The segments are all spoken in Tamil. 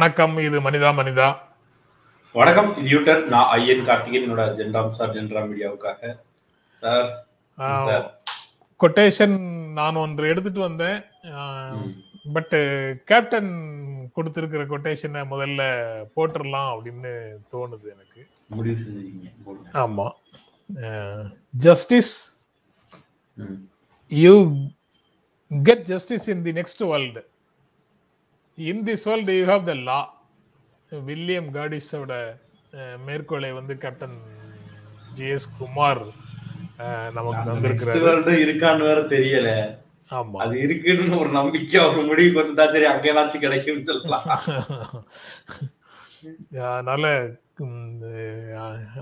வணக்கம் இது மனிதா மனிதா. வணக்கம் இது யூட்டர் நான் ஐயன் கார்த்திகேயன் என்னோட ஜென்ராம் சார் ஜென்ரா மீடியாவுக்காக சார் கொட்டேஷன் நான் ஒன்று எடுத்துட்டு வந்தேன். ம். பட் கேப்டன் கொடுத்திருக்கிற கொட்டேஷனை முதல்ல போட்டுடலாம் அப்படின்னு தோணுது எனக்கு. முடிவு செஞ்சிருக்கீங்க ஆமா. Justice. You get justice in the next world in this world you have the law William காடிஸோட மேற்கோளை வந்து கேப்டன் ஜிஎஸ் குமார் நமக்கு வந்திருக்கிறாரு world இருக்கான்னு வேற தெரியல. ஆமா. அது இருக்குன்னு ஒரு நம்பிக்கை ஒரு முடிவுக்கு வந்துட்டா சரி அங்கேனாச்சும் கிடைக்கும்னு சொல்லலாம். அதனால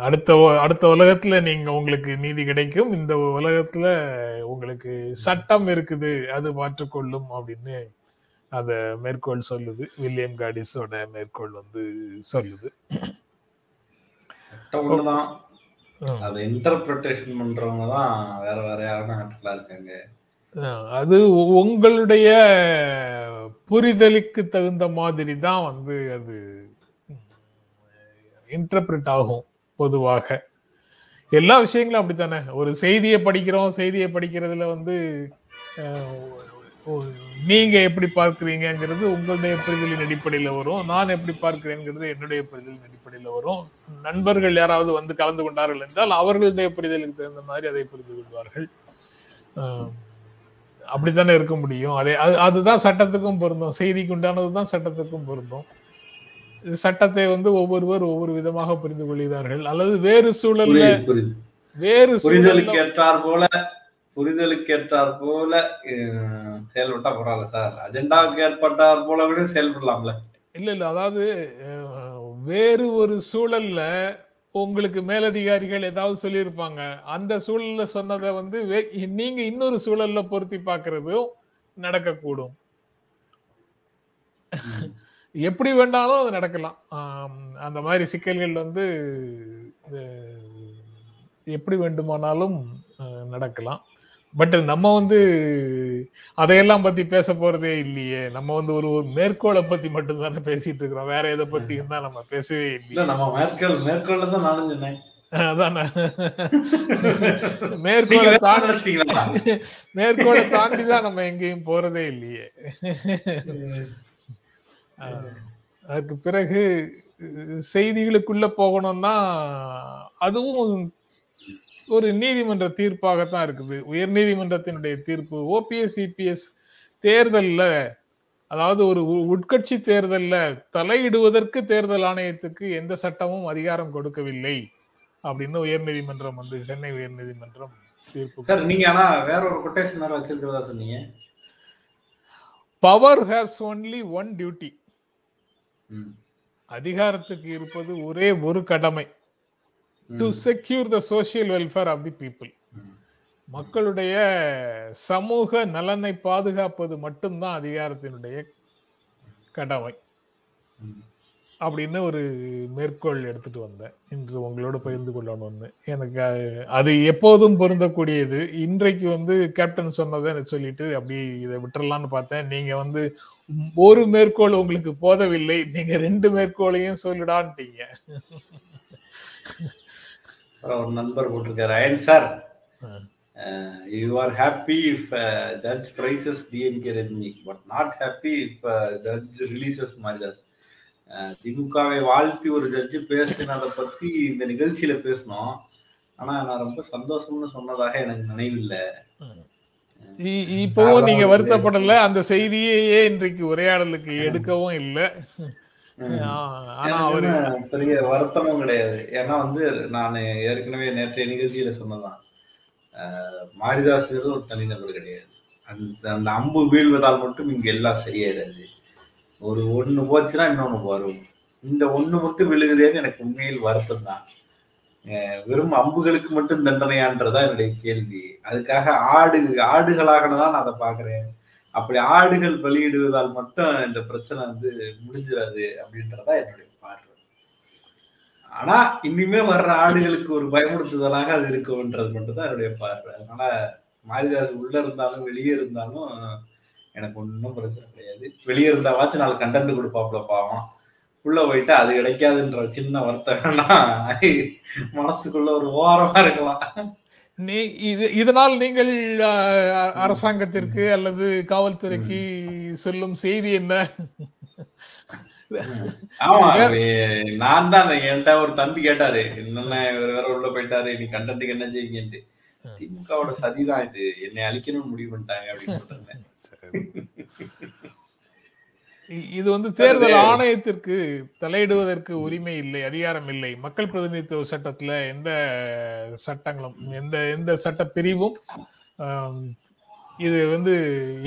அடுத்த அடுத்த உலகத்துல நீங்க உங்களுக்கு நீதி கிடைக்கும். இந்த உலகத்துல உங்களுக்கு சட்டம் இருக்குது அது மாற்றிக்கொள்ளும் அப்படின்னு அத மேற்கோள் சொல்லுது. வில்லியம் காடிஸோட மேற்கோள் வந்து சொல்லுது. அதை இன்டர்பிரேஷன் பண்றவங்க தான் வேற வேறையான ஆட்களா இருக்காங்க. அது உங்களுடைய புரிதலுக்கு தகுந்த மாதிரி தான் வந்து அது இன்டர்பிரட் ஆகும் பொதுவாக. எல்லா விஷயங்களும் அப்படித்தானே? ஒரு செய்தியை படிக்கிறோம் செய்தியை படிக்கிறதுல வந்து நீங்க எப்படி பார்க்கிறீங்கங்கிறது உங்களுடைய புரிதலின் அடிப்படையில வரும். நான் எப்படி பார்க்கிறேங்கிறது என்னுடைய புரிதலின் அடிப்படையில வரும். நண்பர்கள் யாராவது வந்து கலந்து கொண்டார்கள் என்றால் அவர்களுடைய புரிதலுக்கு தகுந்த மாதிரி அதை புரிந்து கொள்வார்கள். அப்படித்தானே இருக்க முடியும். அதே அது- அதுதான் சட்டத்துக்கும் பொருந்தும். செய்திக்கு உண்டானதுதான் சட்டத்துக்கும் பொருந்தும். இது சட்டத்தை வந்து ஒவ்வொருவர் ஒவ்வொரு விதமாக புரிந்து கொள்கிறார்கள். அல்லது வேறு சூழல்ல வேறு சூழல்ல புரிதலுக்கு ஏற்றார் போல புரிதலுக்கு ஏற்றார் போல செயல்பட்டா பரவாயில்ல சார். அஜெண்டாவுக்கு ஏற்பட்டார் போல கூட செயல்படலாம்ல. இல்ல இல்ல. அதாவது வேறு ஒரு சூழல்ல உங்களுக்கு மேலதிகாரிகள் ஏதாவது சொல்லியிருப்பாங்க. அந்த சூழல்ல சொன்னதை வந்து நீங்க இன்னொரு சூழல்ல பொருத்தி பார்க்கிறதும் நடக்கக்கூடும். எப்படி வேண்டாலும் அது நடக்கலாம். அந்த மாதிரி சிக்கல்கள் வந்து எப்படி வேண்டுமானாலும் நடக்கலாம். பட் நம்ம வந்து அதையெல்லாம் பத்தி பேச போறதே இல்லையே. நம்ம வந்து ஒரு ஒரு மேற்கோளை பத்தி மட்டும் தானே பேசிட்டு இருக்கிறோம். வேற எதை பத்தியும் தான் நம்ம பேசவே இல்ல நம்ம மேற்கோள் மேற்கோள்ல தான் நானும் சொன்னேன். மேற்கோளை தாண்டி மேற்கோளை தாண்டி தான் நம்ம எங்கேயும் போறதே இல்லையே. ஆஹ், அதுக்கு பிறகு செய்திகளுக்குள்ள போகணும்னா அதுவும் ஒரு நீதிமன்ற தீர்ப்பாகத்தான் இருக்குது. உயர் நீதிமன்றத்தினுடைய தீர்ப்பு ஓபிஎஸ் சிபிஎஸ் தேர்தல்ல அதாவது ஒரு உட்கட்சி தேர்தல்ல தலையிடுவதற்கு தேர்தல் ஆணையத்துக்கு எந்த சட்டமும் அதிகாரம் கொடுக்கவில்லை அப்படின்னு உயர் நீதிமன்றம் வந்து சென்னை உயர் நீதிமன்றம் தீர்ப்பு சார் நீங்க ஆனா வேற ஒரு கொட்டேஷன் வேற வச்சிருக்கிறதா சொன்னீங்க? Power has only one duty. அதிகாரத்துக்கு இருப்பது ஒரே ஒரு கடமை. To. Secure the social welfare of the people. மக்களுடைய சமூக நலனை பாதுகாப்பது மட்டும்தான் அதிகாரத்தினுடைய கடமை. ம். அப்படின்னு ஒரு மேற்கோள் எடுத்துட்டு வந்தேன். இன்று உங்களோட பகிர்ந்து கொள்ளணும்னு எனக்கு அது எப்போதும் பொருந்தக்கூடியது. இன்றைக்கு வந்து கேப்டன் சொன்னதை எனக்கு சொல்லிட்டு அப்படி இதை விட்டுறலாம்னு பார்த்தேன். நீங்க வந்து ஒரு மேற்கோள் உங்களுக்கு போதவில்லை. நீங்க ரெண்டு மேற்கோளையும் சொல்லிடான்ட்டீங்க. அப்புறம் ஒரு நண்பர் போட்டிருக்காரு Iyan sir. You are happy if judge praises DMK Rajini but not happy if judge releases Maridhas திமுகவை வாழ்த்தி ஒரு ஜட்ஜு பேசுனதை பத்தி இந்த நிகழ்ச்சியில பேசணும் ஆனா நான் ரொம்ப சந்தோஷம்னு சொன்னதாக எனக்கு நினைவில்லை. இ- இப்பவும் நீங்க வருத்தப்படல அந்த செய்தியையே இன்றைக்கு உரையாடலுக்கு எடுக்கவும் இல்லை. பெரிய வருத்தமும் கிடையாது. ஏன்னா வந்து நான் ஏற்கனவே நேற்றைய நிகழ்ச்சியில சொன்னதான் மாரிதாசுங்கிறது ஒரு தனிநபர் கிடையாது. அந்த அந்த அம்பு வீழ்வதால் மட்டும் இங்க எல்லாம் சரியாயிடாது ஒரு ஒண்ணு போச்சுன்னா இன்னொன்னு வரும். இந்த ஒண்ணு மட்டும் விழுகுதேன்னு எனக்கு உண்மையில் வருத்தம் தான் வெறும் அம்புகளுக்கு மட்டும் தண்டனையான்றதா என்னுடைய கேள்வி. அதுக்காக ஆடு ஆடுகளாக தான் நான் அதை பாக்குறேன் அப்படி ஆடுகள் பலியிடுவதால் மட்டும் இந்த பிரச்சனை வந்து முடிஞ்சிடாது அப்படின்றதா என்னுடைய பார்வை. ஆனா இனிமே வர்ற ஆடுகளுக்கு ஒரு பயமுறுத்துதலாக அது இருக்கும்ன்றது மட்டும் தான் என்னுடைய பார்வை. அதனால மாரிதாஸ் உள்ள இருந்தாலும் வெளியே இருந்தாலும் எனக்கு ஒன்றும் பிரச்சனை கிடையாது. வெளியே இருந்தாவாச்சும் நாலு கண்டென்ட் கொடுப்பாப்புல பாவம். உள்ள போயிட்டு அது கிடைக்காதுன்ற சின்ன வருத்தம் மனசுக்குள்ள ஒரு ஓரமா இருக்கலாம். நீ இது இதனால் நீங்கள் அரசாங்கத்திற்கு அல்லது காவல்துறைக்கு சொல்லும் செய்தி என்ன? ஆமா நான் தான் என்கிட்ட ஒரு தம்பி கேட்டாரு. என்னென்ன இவர் வேற உள்ள போயிட்டாரு நீ கண்டென்ட்டுக்கு என்ன செய்வீங்கன்ட்டு. திமுகவோட சதிதான் இது. என்னை அழிக்கணும்னு முடிவு பண்ணிட்டாங்க அப்படின்னு சொல்றேன் இது வந்து தேர்தல் ஆணையத்திற்கு தலையிடுவதற்கு உரிமை இல்லை அதிகாரம் இல்லை. மக்கள் பிரதிநிதித்துவ சட்டத்துல எந்த சட்டங்களும் எந்த எந்த சட்ட பிரிவும் இது வந்து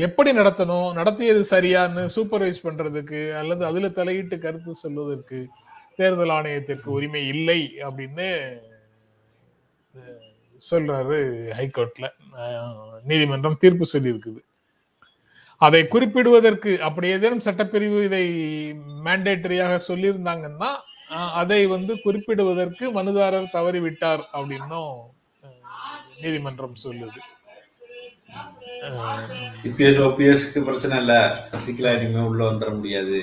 எப்படி நடத்தணும் நடத்தியது சரியான்னு சூப்பர்வைஸ் பண்றதுக்கு அல்லது அதுல தலையிட்டு கருத்து சொல்வதற்கு தேர்தல் ஆணையத்திற்கு உரிமை இல்லை அப்படின்னு சொல்றாரு ஹைகோர்ட்ல. நீதிமன்றம் தீர்ப்பு சொல்லியிருக்குது. அதை குறிப்பிடுவதற்கு அப்படி ஏதேனும் சட்டப்பிரிவு இதை மேண்டேட்டரியாக சொல்லியிருந்தாங்கன்னா அதை வந்து குறிப்பிடுவதற்கு மனுதாரர் தவறிவிட்டார் அப்படின்னும் நீதிமன்றம் சொல்லுது. அஹ், இபிஎஸ் ஓபிஎஸ்க்கு பிரச்சனை இல்ல. சசிகலா இனிமே உள்ள வந்துட முடியாது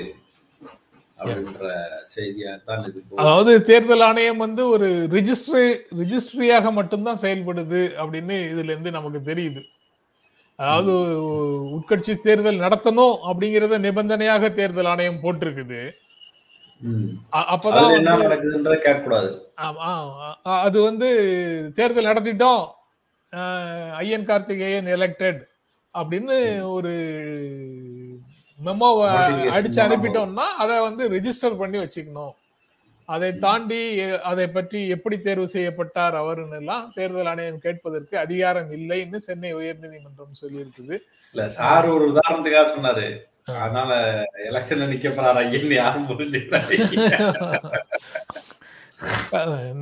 அப்படின்ற செய்தியா தான் இது போகுது. அதாவது தேர்தல் ஆணையம் வந்து ஒரு ரிஜிஸ்ட்ரி ரிஜிஸ்ட்ரியாக மட்டும்தான் செயல்படுது அப்படின்னு இதுல இருந்து நமக்கு தெரியுது. அதாவது உட்கட்சி தேர்தல் நடத்தணும் அப்படிங்கறத நிபந்தனையாக தேர்தல் ஆணையம் போட்டிருக்குது. அப்பதான் அது வந்து தேர்தல் நடத்திட்டோம். ஐயன் கார்த்திகேயன் எலெக்டட் அப்படின்னு ஒரு மெமோவை அடிச்சு. அனுப்பிட்டோம்னா அதை வந்து ரெஜிஸ்டர் பண்ணி வச்சுக்கணும். அதை தாண்டி அதை பற்றி எப்படி தேர்வு செய்யப்பட்டார் அவருன்னு எல்லாம் தேர்தல் ஆணையம் கேட்பதற்கு அதிகாரம் இல்லைன்னு சென்னை உயர்நீதிமன்றம் சொல்லியிருக்குது. இல்ல சார் ஒரு உதாரணத்துக்காக சொன்னாரு. அதனால எலெக்ஷன்ல நிக்க போறாரு யாரும்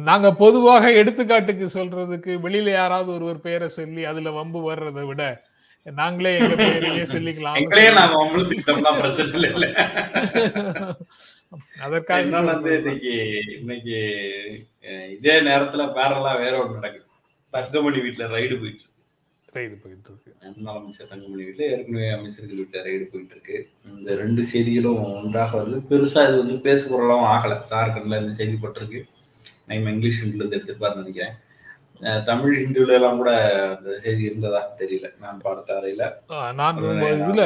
நாங்க பொதுவாக எடுத்துக்காட்டுக்கு சொல்றதுக்கு வெளியில யாராவது ஒருவர் பெயரை சொல்லி அதுல வம்பு வர்றதை விட நாங்களே எங்க பெயரையே சொல்லிக்கலாம் அதற்காக வந்து. இன்னைக்கு இன்னைக்கு இதே நேரத்துல பேரலா வேற ஒண்ணு நடக்குது. தங்கமணி வீட்டுல ரைடு போயிட்டு இருக்கு. ரைடு போயிட்டு இருக்கு. முன்னாள் அமைச்சர் தங்கமணி வீட்டுல ஏற்கனவே அமைச்சர்கள் வீட்டுல ரைடு போயிட்டு இருக்கு. இந்த ரெண்டு செய்திகளும் ஒன்றாக வருது. பெருசா இது வந்து பேசுபொருளாவும் ஆகல. சார்கண்ட்ல இந்த செய்தி போட்டிருக்கு. நம்ம இங்கிலீஷ் இருந்து எடுத்துப்பாருன்னு நினைக்கிறேன். தமிழ் ஹிந்துல எல்லாம் கூட அந்த செய்தி இருந்ததா தெரியல. நான் பார்த்த அறையில. நான் இதுல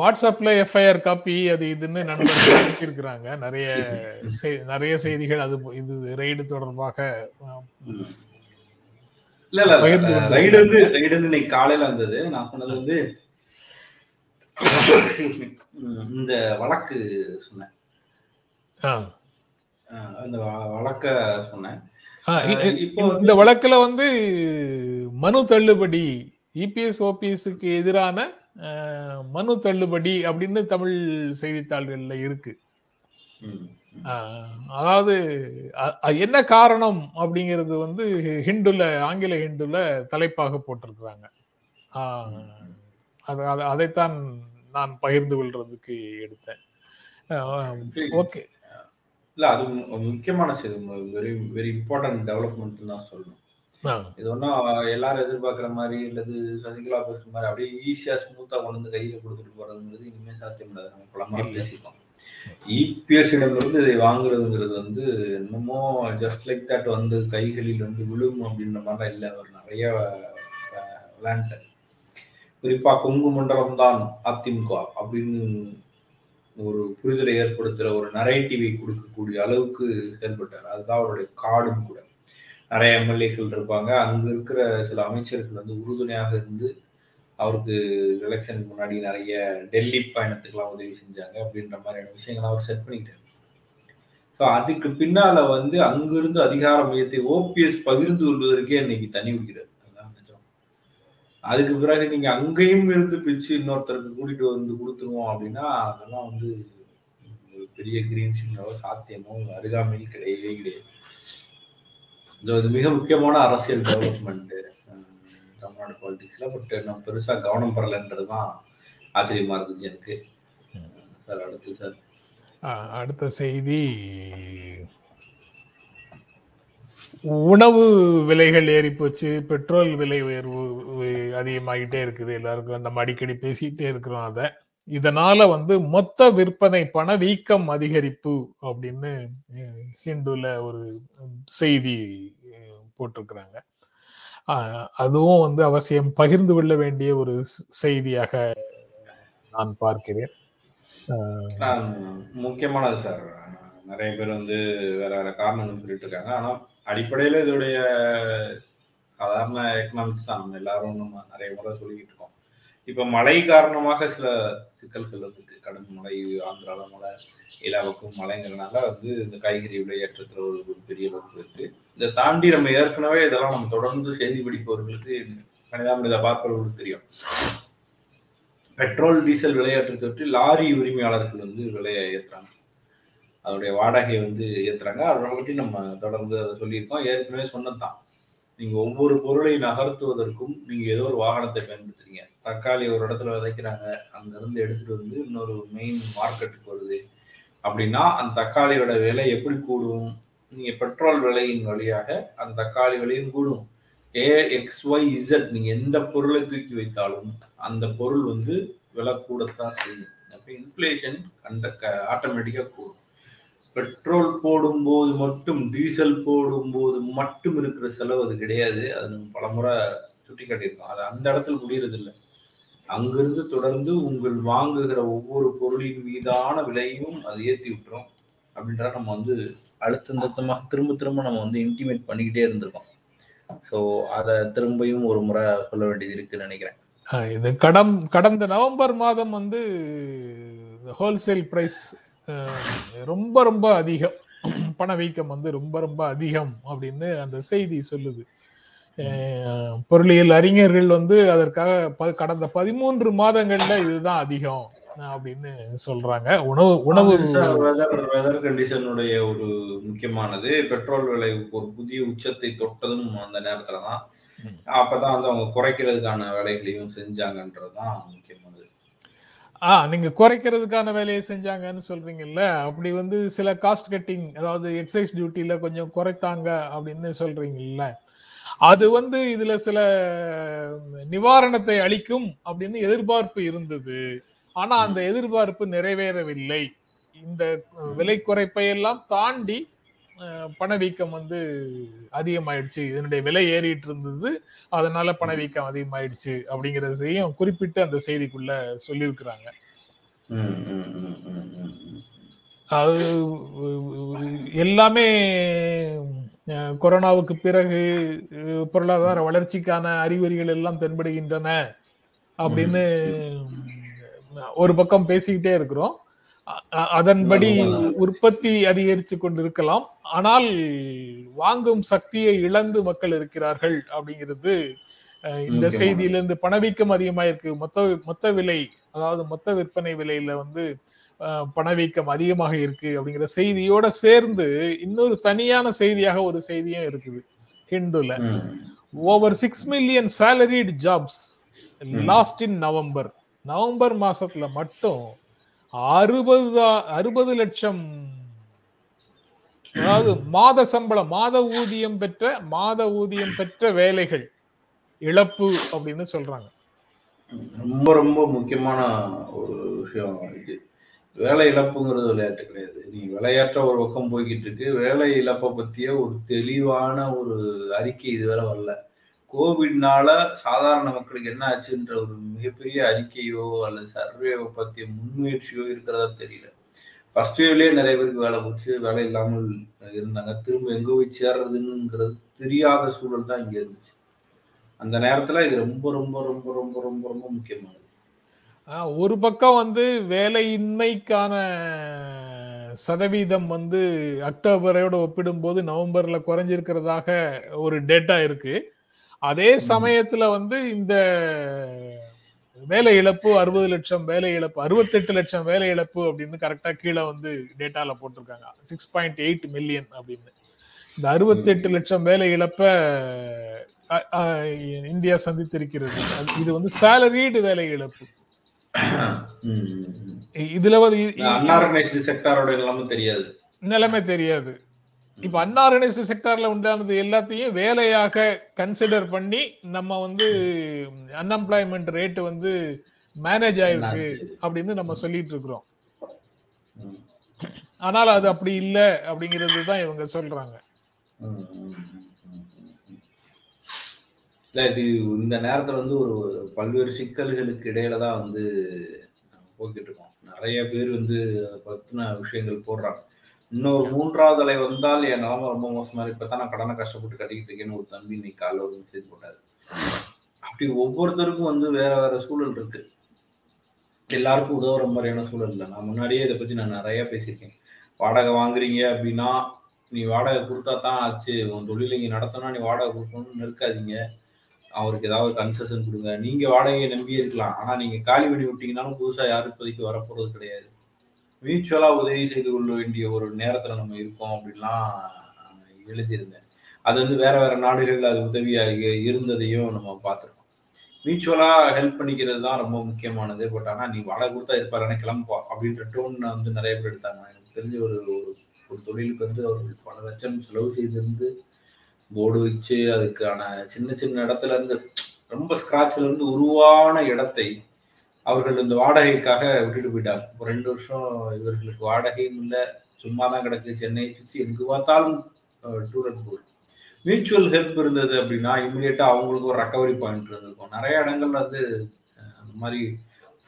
வாட்ஸ்அப்ல எஃப்ஐஆர் காப்பி அது இதுன்னு நண்பர்கள் அனுப்பியிருக்கிறாங்க. நிறைய நிறைய செய்திகள் அது இது ரைடு தொடர்பாக இல்ல இல்ல ரைடு வந்து ரைடு வந்து இன்னைக்கு காலையில வந்தது. நான் சொன்னது வந்து இந்த வழக்கு சொன்னேன். அந்த வழக்க சொன்னேன். இந்த வழக்குல வந்து மனு தள்ளுபடி இபிஎஸ் ஓபிஎஸ்க்கு எதிரான மனு தள்ளுபடி அப்படின்னு தமிழ் செய்தித்தாள்கள்ல இருக்கு. அதாவது என்ன காரணம் அப்படிங்கிறது வந்து ஹிண்டுல ஆங்கில ஹிண்டுல தலைப்பாக போட்டிருக்கிறாங்க. அது- அதைத்தான் நான் பகிர்ந்து கொள்றதுக்கு எடுத்தேன். ஓகே. இல்ல அது முக்கியமான செய்தி வெரி வெரி இம்பார்ட்டன்ட் டெவலப்மெண்ட் தான் சொல்லணும். இது ஒன்றும் எல்லாரும் எதிர்பார்க்குற மாதிரி இல்லது சசிகலா பேசுற மாதிரி அப்படியே ஈஸியா ஸ்மூத்தா கொண்டு வந்து கையில கொடுத்துட்டு போறதுங்கிறது இனிமே சாத்தியம் இல்லாத நம்ம பலமா இல்ல. பேசிக்கோம் இபிஎஸ் இடமிருந்து இதை வாங்குறதுங்கிறது வந்து என்னமோ ஜஸ்ட் லைக் தட் வந்து கைகளில் வந்து விழும் அப்படின்ற மாதிரிலாம் இல்லை. அவர் நிறைய அஹ், விளையாண்டார் குறிப்பா கொங்கு மண்டலம் தான் அதிமுக அப்படின்னு ஒரு புரிதலை ஏற்படுத்துகிற ஒரு நரேட்டிவை கொடுக்கக்கூடிய அளவுக்கு செயல்பட்டார். அதுதான் அவருடைய கார்டும் கூட. நிறைய எம்எல்ஏக்கள் இருப்பாங்க. அங்கே இருக்கிற சில அமைச்சர்கள் வந்து உறுதுணையாக இருந்து அவருக்கு எலெக்ஷனுக்கு முன்னாடி நிறைய டெல்லி பயணத்துக்கெல்லாம் உதவி செஞ்சாங்க அப்படின்ற மாதிரியான விஷயங்களை அவர் செட் பண்ணிக்கிட்டார். ஸோ அதுக்கு பின்னால் வந்து அங்கிருந்து அதிகார மையத்தை ஓபிஎஸ் பகிர்ந்து கொள்வதற்கே இன்னைக்கு தனி விடுகிறார் அதுக்கு பிறகு நீங்க அங்கேயும் இருந்து பிச்சு இன்னொருத்தருக்கு கூட்டிட்டு வந்து கொடுத்துருவோம் அப்படின்னா அதெல்லாம் வந்து ஒரு பெரிய கிரீன் சிக்னலோ சாத்தியமோ அருகாமையில் கிடையவே கிடையாது. இது மிக முக்கியமான அரசியல் டெவலப்மெண்ட் தமிழ்நாடு பாலிடிக்ஸ்ல பட் நம்ம பெருசா கவனம் பெறலைன்றது தான் ஆச்சரியமா இருந்துச்சு எனக்கு. சார் அடுத்து சார். அடுத்த செய்தி. உணவு விலைகள் ஏறி போச்சு பெட்ரோல் விலை உயர்வு அதிகமாகிட்டே இருக்குது எல்லாருக்கும் நம்ம அடிக்கடி பேசிட்டே இருக்கிறோம் அதை. இதனால வந்து மொத்த விற்பனை பண வீக்கம் அதிகரிப்பு அப்படின்னு ஹிந்துல ஒரு செய்தி போட்டிருக்கிறாங்க. அதுவும் வந்து அவசியம் பகிர்ந்து கொள்ள வேண்டிய ஒரு செய்தியாக நான் பார்க்கிறேன். முக்கியமானது சார். நிறைய பேர் வந்து வேற வேற காரணங்கள் சொல்லிட்டு இருக்காங்க. ஆனா அடிப்படையில இதோடைய சாதாரண எக்கனாமிக்ஸ் தான். நம்ம எல்லாரும் நம்ம நிறைய முறை சொல்லிக்கிட்டு இருக்கோம். இப்ப மழை காரணமாக சில சிக்கல்கள் இருக்கு. கடும் மழை ஆந்திரால மழை எல்லா மழைங்கிறனால வந்து இந்த காய்கறி விலையேற்றத்துல ஒரு ஒரு பெரிய பங்கு இருக்கு. இதை தாண்டி நம்ம ஏற்கனவே இதெல்லாம் நம்ம தொடர்ந்து செய்தி படிப்பவர்களுக்கு கணிதம் இதை பார்ப்பவர்களுக்கு தெரியும். பெட்ரோல் டீசல் விலையேற்றத்தை பற்றி லாரி உரிமையாளர்கள் வந்து விலையை ஏற்றுறாங்க அதனுடைய வாடகையை வந்து ஏற்றுறாங்க அதை பற்றி நம்ம தொடர்ந்து அதை சொல்லியிருக்கோம். ஏற்கனவே சொன்னதுதான். நீங்கள் ஒவ்வொரு பொருளை நகர்த்துவதற்கும் நீங்கள் ஏதோ ஒரு வாகனத்தை பயன்படுத்துறீங்க. தக்காளி ஒரு இடத்துல விதைக்கிறாங்க. அங்கேருந்து எடுத்துகிட்டு வந்து இன்னொரு மெயின் மார்க்கெட்டுக்கு வருது. அப்படின்னா அந்த தக்காளியோட விலை எப்படி கூடும்? நீங்கள் பெட்ரோல் விலையின் வழியாக அந்த தக்காளி விலையும் கூடும். ஏ எக்ஸ் ஒய் இசட் நீங்கள் எந்த பொருளை தூக்கி வைத்தாலும் அந்த பொருள் வந்து விலை கூடத்தான் செய்யும். அப்போ இன்ஃப்ளேஷன் அந்த ஆட்டோமேட்டிக்காக கூடும். பெட்ரோல் போடும்போது மட்டும் டீசல் போடும்போது மட்டும் இருக்கிற செலவு அது கிடையாது. அது நம்ம பலமுறை சுட்டி காட்டியிருக்கோம் அது அந்த இடத்துல முடியறதில்லை. அங்கிருந்து தொடர்ந்து உங்கள் வாங்குகிற ஒவ்வொரு பொருளின் மீதான விலையும் அது ஏற்றி விட்டுரும் அப்படின்றத நம்ம வந்து அழுத்தந்தத்தமாக திரும்ப திரும்ப நம்ம வந்து இன்டிமேட் பண்ணிக்கிட்டே இருந்திருக்கோம். ஸோ அதை திரும்பியும் ஒரு முறை சொல்ல வேண்டியது இருக்குன்னு நினைக்கிறேன். இது கடம் கடந்த நவம்பர் மாதம் வந்து ஹோல்சேல் பிரைஸ் ரொம்ப ரொம்ப அதிகம். பணவீக்கம் வந்து ரொம்ப ரொம்ப அதிகம் அப்படின்னு அந்த செய்தி சொல்லுது. பொருளியல் அறிஞர்கள் வந்து அதற்காக கடந்த பதிமூன்று மாதங்கள்ல இதுதான் அதிகம் அப்படின்னு சொல்றாங்க. உணவு உணவு வெதர் வெதர் கண்டிஷனுடைய ஒரு முக்கியமானது. பெட்ரோல் விலை ஒரு புதிய உச்சத்தை தொட்டதும் அந்த நேரத்துல தான். அப்பதான் வந்து அவங்க குறைக்கிறதுக்கான வேலைகளையும் செஞ்சாங்கன்றதுதான் முக்கியமானது. ஆ நீங்க குறைக்கிறதுக்கான வேலையை செஞ்சாங்கன்னு சொல்றீங்கல்ல அப்படி வந்து சில காஸ்ட் கட்டிங் அதாவது எக்ஸைஸ் டியூட்டில கொஞ்சம் குறைத்தாங்க அப்படின்னு சொல்றீங்கல்ல அது வந்து இதுல சில நிவாரணத்தை அளிக்கும் அப்படின்னு எதிர்பார்ப்பு இருந்தது. ஆனா அந்த எதிர்பார்ப்பு நிறைவேறவில்லை. இந்த விலை குறைப்பை எல்லாம் தாண்டி பணவீக்கம் வந்து அதிகமாயிடுச்சு. இதனுடைய விலை ஏறிட்டு இருந்தது அதனால பணவீக்கம் அதிகமாயிடுச்சு அப்படிங்கறதையும் குறிப்பிட்டு அந்த செய்திக்குள்ள சொல்லியிருக்கிறாங்க. அது எல்லாமே கொரோனாவுக்கு பிறகு பொருளாதார வளர்ச்சிக்கான அறிகுறிகள் எல்லாம் தென்படுகின்றன அப்படின்னு ஒரு பக்கம் பேசிக்கிட்டே இருக்கிறோம். அதன்படி உற்பத்தி அதிகரித்து கொண்டிருக்கலாம். ஆனால் வாங்கும் சக்தியை இழந்து மக்கள் இருக்கிறார்கள் அப்படிங்கிறது இந்த. செய்தியிலிருந்து பணவீக்கம் அதிகமாயிருக்கு. மொத்த மொத்த விலை அதாவது மொத்த விற்பனை விலையில வந்து பணவீக்கம் அதிகமாக இருக்கு அப்படிங்கிற செய்தியோட சேர்ந்து இன்னொரு தனியான செய்தியாக ஒரு செய்தியும் இருக்குது. ஹிந்துல. Over six million salaried jobs lost in November November மாசத்துல மட்டும் அறுபது அறுபது லட்சம். அதாவது மாத சம்பளம் மாத ஊதியம் பெற்ற மாத ஊதியம் பெற்ற வேலைகள் இழப்பு அப்படின்னு சொல்றாங்க. ரொம்ப ரொம்ப முக்கியமான ஒரு விஷயம் இது. வேலை இழப்புங்கிறது விளையாட்டு கிடையாது. நீ விளையாட்ட ஒரு பக்கம் போய்கிட்டு இருக்கு. வேலை இழப்பை பத்திய ஒரு தெளிவான ஒரு அறிக்கை இதுவரை வரல. கோவிட்னால சாதாரண மக்களுக்கு என்ன ஆச்சுன்ற ஒரு மிகப்பெரிய அறிக்கையோ அல்லது சர்வேவை பற்றிய முன்முயற்சியோ இருக்கிறதா தெரியல. ஃபர்ஸ்ட் வேவ்லேயே நிறைய பேருக்கு வேலை போச்சு. வேலை இல்லாமல் இருந்தாங்க. திரும்ப எங்கே போய் சேர்றதுங்கிறது தெரியாத சூழல் தான் இங்கே இருந்துச்சு. அந்த நேரத்தில் இது ரொம்ப ரொம்ப ரொம்ப ரொம்ப ரொம்ப ரொம்ப முக்கியமானது. ஒரு பக்கம் வந்து வேலையின்மைக்கான சதவீதம் வந்து அக்டோபரோட ஒப்பிடும்போது நவம்பர்ல குறைஞ்சிருக்கிறதாக ஒரு டேட்டா இருக்கு. அதே சமயத்துல வந்து இந்த வேலை இழப்பு அறுபது லட்சம் வேலை இழப்பு அறுபத்தெட்டு லட்சம் வேலை இழப்பு அப்படின்னு கரெக்டா கீழே வந்து டேட்டால போட்டிருக்காங்க. சிக்ஸ் பாயிண்ட் எயிட் மில்லியன் அப்படின்னு. இந்த அறுபத்தெட்டு லட்சம் வேலை இழப்ப இந்தியா சந்தித்திருக்கிறது. இது வந்து சேலரீடு வேலை இழப்பு. இதுல வந்து நிலைமை தெரியாது. இப்ப அன்ஆர்கனைஸ்டு செக்டார்ல உண்டானது எல்லாத்தையும் வேலையாக கன்சிடர் பண்ணி நம்ம வந்து அன்எம்ப்ளாய்மெண்ட் ரேட் வந்து மேனேஜ் ஆயிருக்கு? அப்படின்னு நம்ம சொல்லிட்டு இருக்கிறோம். ஆனால் அது அப்படி இல்ல அப்படிங்கிறது தான் இவங்க சொல்றாங்க. இது இந்த நேரத்துல வந்து ஒரு பல்வேறு சிக்கல்களுக்கு இடையில தான் வந்து நம்ம போய்கிட்டு இருக்கோம். நிறைய பேர் வந்து பத்தின விஷயங்கள் போடுறாங்க. இன்னொரு மூன்றாவது அலை வந்தால் என் நிலம ரொம்ப மோசமா இருக்கு. இப்பதான் நான் கடனை கஷ்டப்பட்டு கட்டிக்கிட்டு இருக்கேன்னு ஒரு தம்பி இன்னைக்கு காலைல ஒரு மெசேஜ் போட்டாரு அப்படி ஒவ்வொருத்தருக்கும் வந்து வேற வேற சூழல் இருக்கு. எல்லாருக்கும் உதவுற மாதிரியான சூழல் இல்லை. நான் முன்னாடியே இதை பத்தி நான் நிறைய பேசியிருக்கேன். வாடகை வாங்குறீங்க அப்படின்னா நீ வாடகை கொடுத்தா தான் ஆச்சு. உன் தொழில் இங்கே நடத்தினா நீ வாடகை கொடுக்கணும்னு நிற்காதீங்க அவருக்கு ஏதாவது கன்செஷன் கொடுங்க. நீங்க வாடகையை நம்பி இருக்கலாம். ஆனா நீங்க காலி பண்ணி விட்டீங்கன்னாலும் புதுசா யாரும் இப்போதைக்கு வரப்போறது கிடையாது. மியூச்சுவலா உதவி செய்து கொள்ள வேண்டிய ஒரு நேரத்துல நம்ம இருக்கோம் அப்படின்லாம் எழுதியிருந்தேன். அது வந்து வேற வேற நாடுகள்ல அது உதவியாக இருந்ததையும் நம்ம பார்த்துருக்கோம். மியூச்சுவலா ஹெல்ப் பண்ணிக்கிறது தான் ரொம்ப முக்கியமானது. பட் ஆனா நீ வாடகை கொடுத்தா இருப்பாரு கிளம்புவா அப்படின்ற டோன் வந்து நிறைய பேர் எடுத்தாங்க. எனக்கு தெரிஞ்ச ஒரு ஒரு ஒரு தொழிலுக்கு வந்து அவர்கள் பல லட்சம் செலவு செய்திருந்து போர்டு வச்சு அதுக்கான சின்ன சின்ன இடத்துல இருந்து ரொம்ப ஸ்கிராட்ச்ல இருந்து உருவான இடத்தை அவர்கள் இந்த வாடகைக்காக விட்டுட்டு போயிட்டாங்க. இப்போ ரெண்டு வருஷம் இவர்களுக்கு வாடகையும் இல்லை. சும்மா தான் கிடக்குது சென்னையை சுற்றி எங்கு பார்த்தாலும் டூர் அண்ட் மியூச்சுவல் ஹெல்ப் இருந்தது அப்படின்னா இமீடியட்டா அவங்களுக்கு ஒரு ரெக்கவரி பாயிண்ட் இருந்திருக்கும். நிறைய இடங்கள்ல வந்து அந்த மாதிரி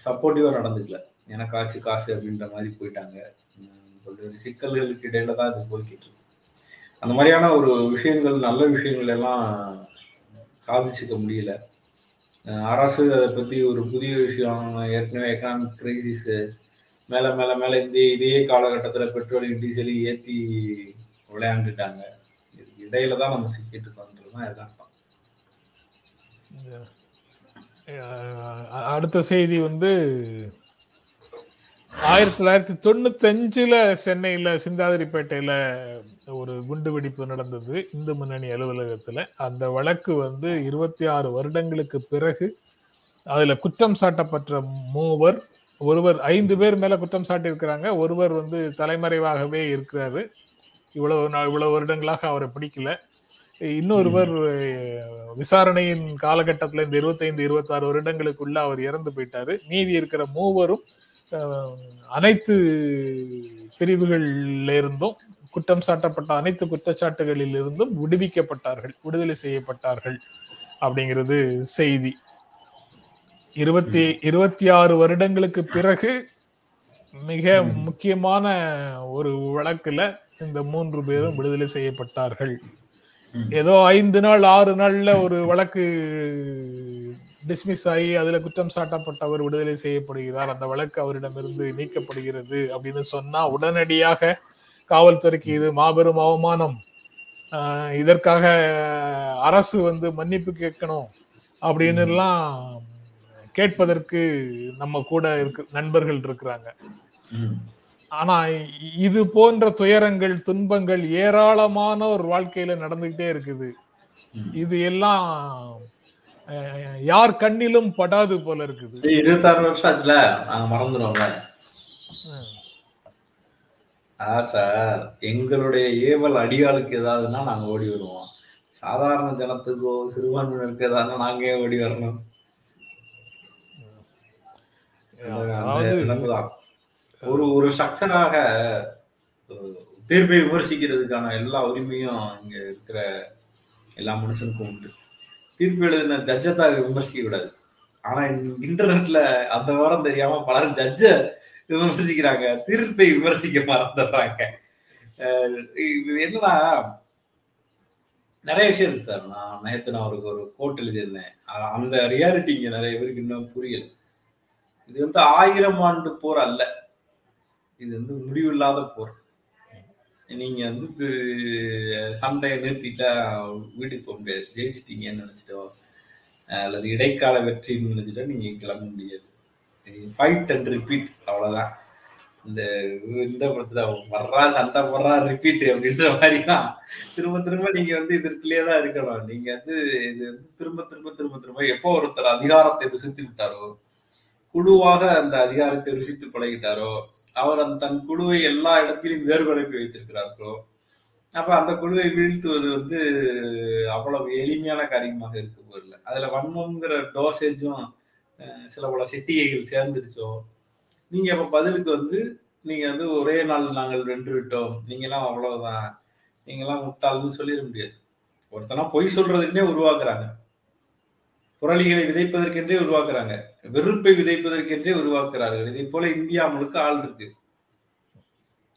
சப்போர்ட்டிவாக நடந்துக்கல. எனக்கு ஆச்சு காசு அப்படின்ற மாதிரி போயிட்டாங்க. பல்வேறு சிக்கல்களுக்கு இடையில தான் இது போய்கிட்டு இருக்கு. அந்த மாதிரியான ஒரு விஷயங்கள் நல்ல விஷயங்கள் எல்லாம் சாதிச்சுக்க முடியல. அரசு அதை பத்தி ஒரு புதிய விஷயம் ஏற்கனவே எக்கனாமிக் கிரைசிஸ் மேல மேல மேல இந்த இதே காலகட்டத்துல பெட்ரோலையும் டீசலையும் ஏத்தி விளையாண்டுட்டாங்க. இடையில தான் நம்ம சிக்கிட்டு இருக்கோன்றது தான் எதார்த்தம் அடுத்த செய்தி வந்து ஆயிரத்தி தொள்ளாயிரத்தி தொண்ணூத்தி அஞ்சுல சென்னையில சிந்தாதிரிப்பேட்டையில ஒரு குண்டு வெடிப்பு நடந்தது இந்து முன்னணி அலுவலகத்துல. அந்த வழக்கு வந்து இருபத்தி ஆறு வருடங்களுக்கு பிறகு அதுல குற்றம் சாட்டப்பட்ட மூவர் ஒருவர் ஐந்து பேர் மேல குற்றம் சாட்டியிருக்கிறாங்க. ஒருவர் வந்து தலைமறைவாகவே இருக்கிறாரு. இவ்வளவு நாள் இவ்வளவு வருடங்களாக அவரை பிடிக்கல. இன்னொருவர் விசாரணையின் காலகட்டத்துல இந்த இருபத்தைந்து இருபத்தாறு வருடங்களுக்குள்ள அவர் இறந்து போயிட்டாரு. மீதி இருக்கிற மூவரும் அனைத்து பிரிவுகளில் இருந்தும் குற்றம் சாட்டப்பட்ட அனைத்து குற்றச்சாட்டுகளில் இருந்தும் விடுவிக்கப்பட்டார்கள் விடுதலை செய்யப்பட்டார்கள் அப்படிங்கிறது செய்தி. இருபத்தி இருபத்தி ஆறு வருடங்களுக்கு பிறகு மிக முக்கியமான ஒரு வழக்குல இந்த மூன்று பேரும் விடுதலை செய்யப்பட்டார்கள். ஏதோ ஐந்து நாள் ஆறு நாள்ல ஒரு வழக்கு டிஸ்மிஸ் ஆகி அதுல குற்றம் சாட்டப்பட்டவர் விடுதலை செய்யப்படுகிறார் அந்த வழக்கு அவரிடமிருந்து நீக்கப்படுகிறது அப்படின்னு சொன்னா உடனடியாக காவல்துறைக்கு இது மாபெரும் அவமானம் இதற்காக அரசு வந்து மன்னிப்பு கேட்கணும் அப்படின்னு எல்லாம் கேட்பதற்கு நம்ம கூட இருக்கு நண்பர்கள் இருக்கிறாங்க. ஆனா இது போன்ற துயரங்கள் துன்பங்கள் ஏராளமான ஒரு வாழ்க்கையில நடந்துகிட்டே இருக்குது. இது எல்லாம் யார் கண்ணிலும் படாது போல இருக்குது இருபத்தாறு வருஷம் ஆச்சுல நாங்க மறந்துடுவோம்ல. அதான் சார். எங்களுடைய ஏவல் அடியாளுக்கு ஏதாவதுன்னா நாங்க ஓடி வருவோம். சாதாரண ஜனத்துக்கோ சிறுபான்மையினருக்கு ஏதாவதுனா நாங்க ஏன் ஓடி வரணும். ஒரு ஒரு ஸ்ட்ரக்சராக தீர்ப்பை விமர்சிக்கிறதுக்கான எல்லா உரிமையும் இங்க இருக்கிற எல்லா மனுஷனுக்கும் உண்டு. தீர்ப்பு எழுதின ஜட்ஜை தான் விமர்சிக்க கூடாது. ஆனா இன்டர்நெட்ல அந்த வாரம் தெரியாம பலரும் ஜட்ஜ விமர்சிக்கிறாங்க. தீர்ப்பை விமர்சிக்க மறந்துடுறாங்க. இது என்னன்னா நிறைய விஷயம் இருக்கு சார். நான் நேற்று நான் அவருக்கு ஒரு கோட் எழுதியிருந்தேன். அந்த ரியாலிட்டி இங்கே நிறைய பேருக்கு இன்னும் புரியல. இது வந்து ஆயிரம் ஆண்டு போர் அல்ல. இது வந்து முடிவில்லாத போர். நீங்க வந்து சண்டையை நிறுத்திட்டா வீட்டுக்கு போக முடியாது. ஜெயிச்சிட்டீங்கன்னு நினைச்சிட்டோம் அல்லது இடைக்கால வெற்றின்னு நினைச்சிட்டோ நீங்க கிளம்ப முடியாது. ஃபைட் அண்ட் ரிப்பீட் அவ்வளவுதான். இந்த இந்த படத்துல வர்றா சண்டை போடுறா ரிப்பீட் அப்படின்ற மாதிரி தான் திரும்ப திரும்ப நீங்க வந்து இதற்குள்ளேயே தான் இருக்கணும். நீங்க வந்து இது வந்து திரும்ப திரும்ப திரும்ப திரும்ப எப்போ ஒருத்தர் அதிகாரத்தை ருசித்து விட்டாரோ குழுவாக அந்த அதிகாரத்தை ருசித்து பழகிட்டாரோ அவர் அந்த தன் குழுவை எல்லா இடத்திலும் வேறுபடுத்தி வைத்திருக்கிறார்களோ அப்ப அந்த குழுவை வீழ்த்துவது வந்து அவ்வளவு எளிமையான காரியமாக இருக்க போதில்லை அதுல வன்மம்ங்கிற டோசேஜும் சில பல சிட்டிகைகள் சேர்ந்துருச்சோ? நீங்க அப்ப பதிலுக்கு வந்து நீங்க வந்து ஒரே நாள் நாங்கள் வென்று விட்டோம். நீங்களாம் அவ்வளவுதான். நீங்களாம் முட்டாள்னு சொல்லிட முடியாது. ஒருத்தனா பொய் சொல்றதுக்குன்னே உருவாக்குறாங்க. புரளிகளை விதைப்பதற்கென்றே உருவாக்குறாங்க. வெறுப்பை விதைப்பதற்கென்றே உருவாக்குறார்கள். இதே போல இந்தியா முழுக்க ஆள் இருக்கு.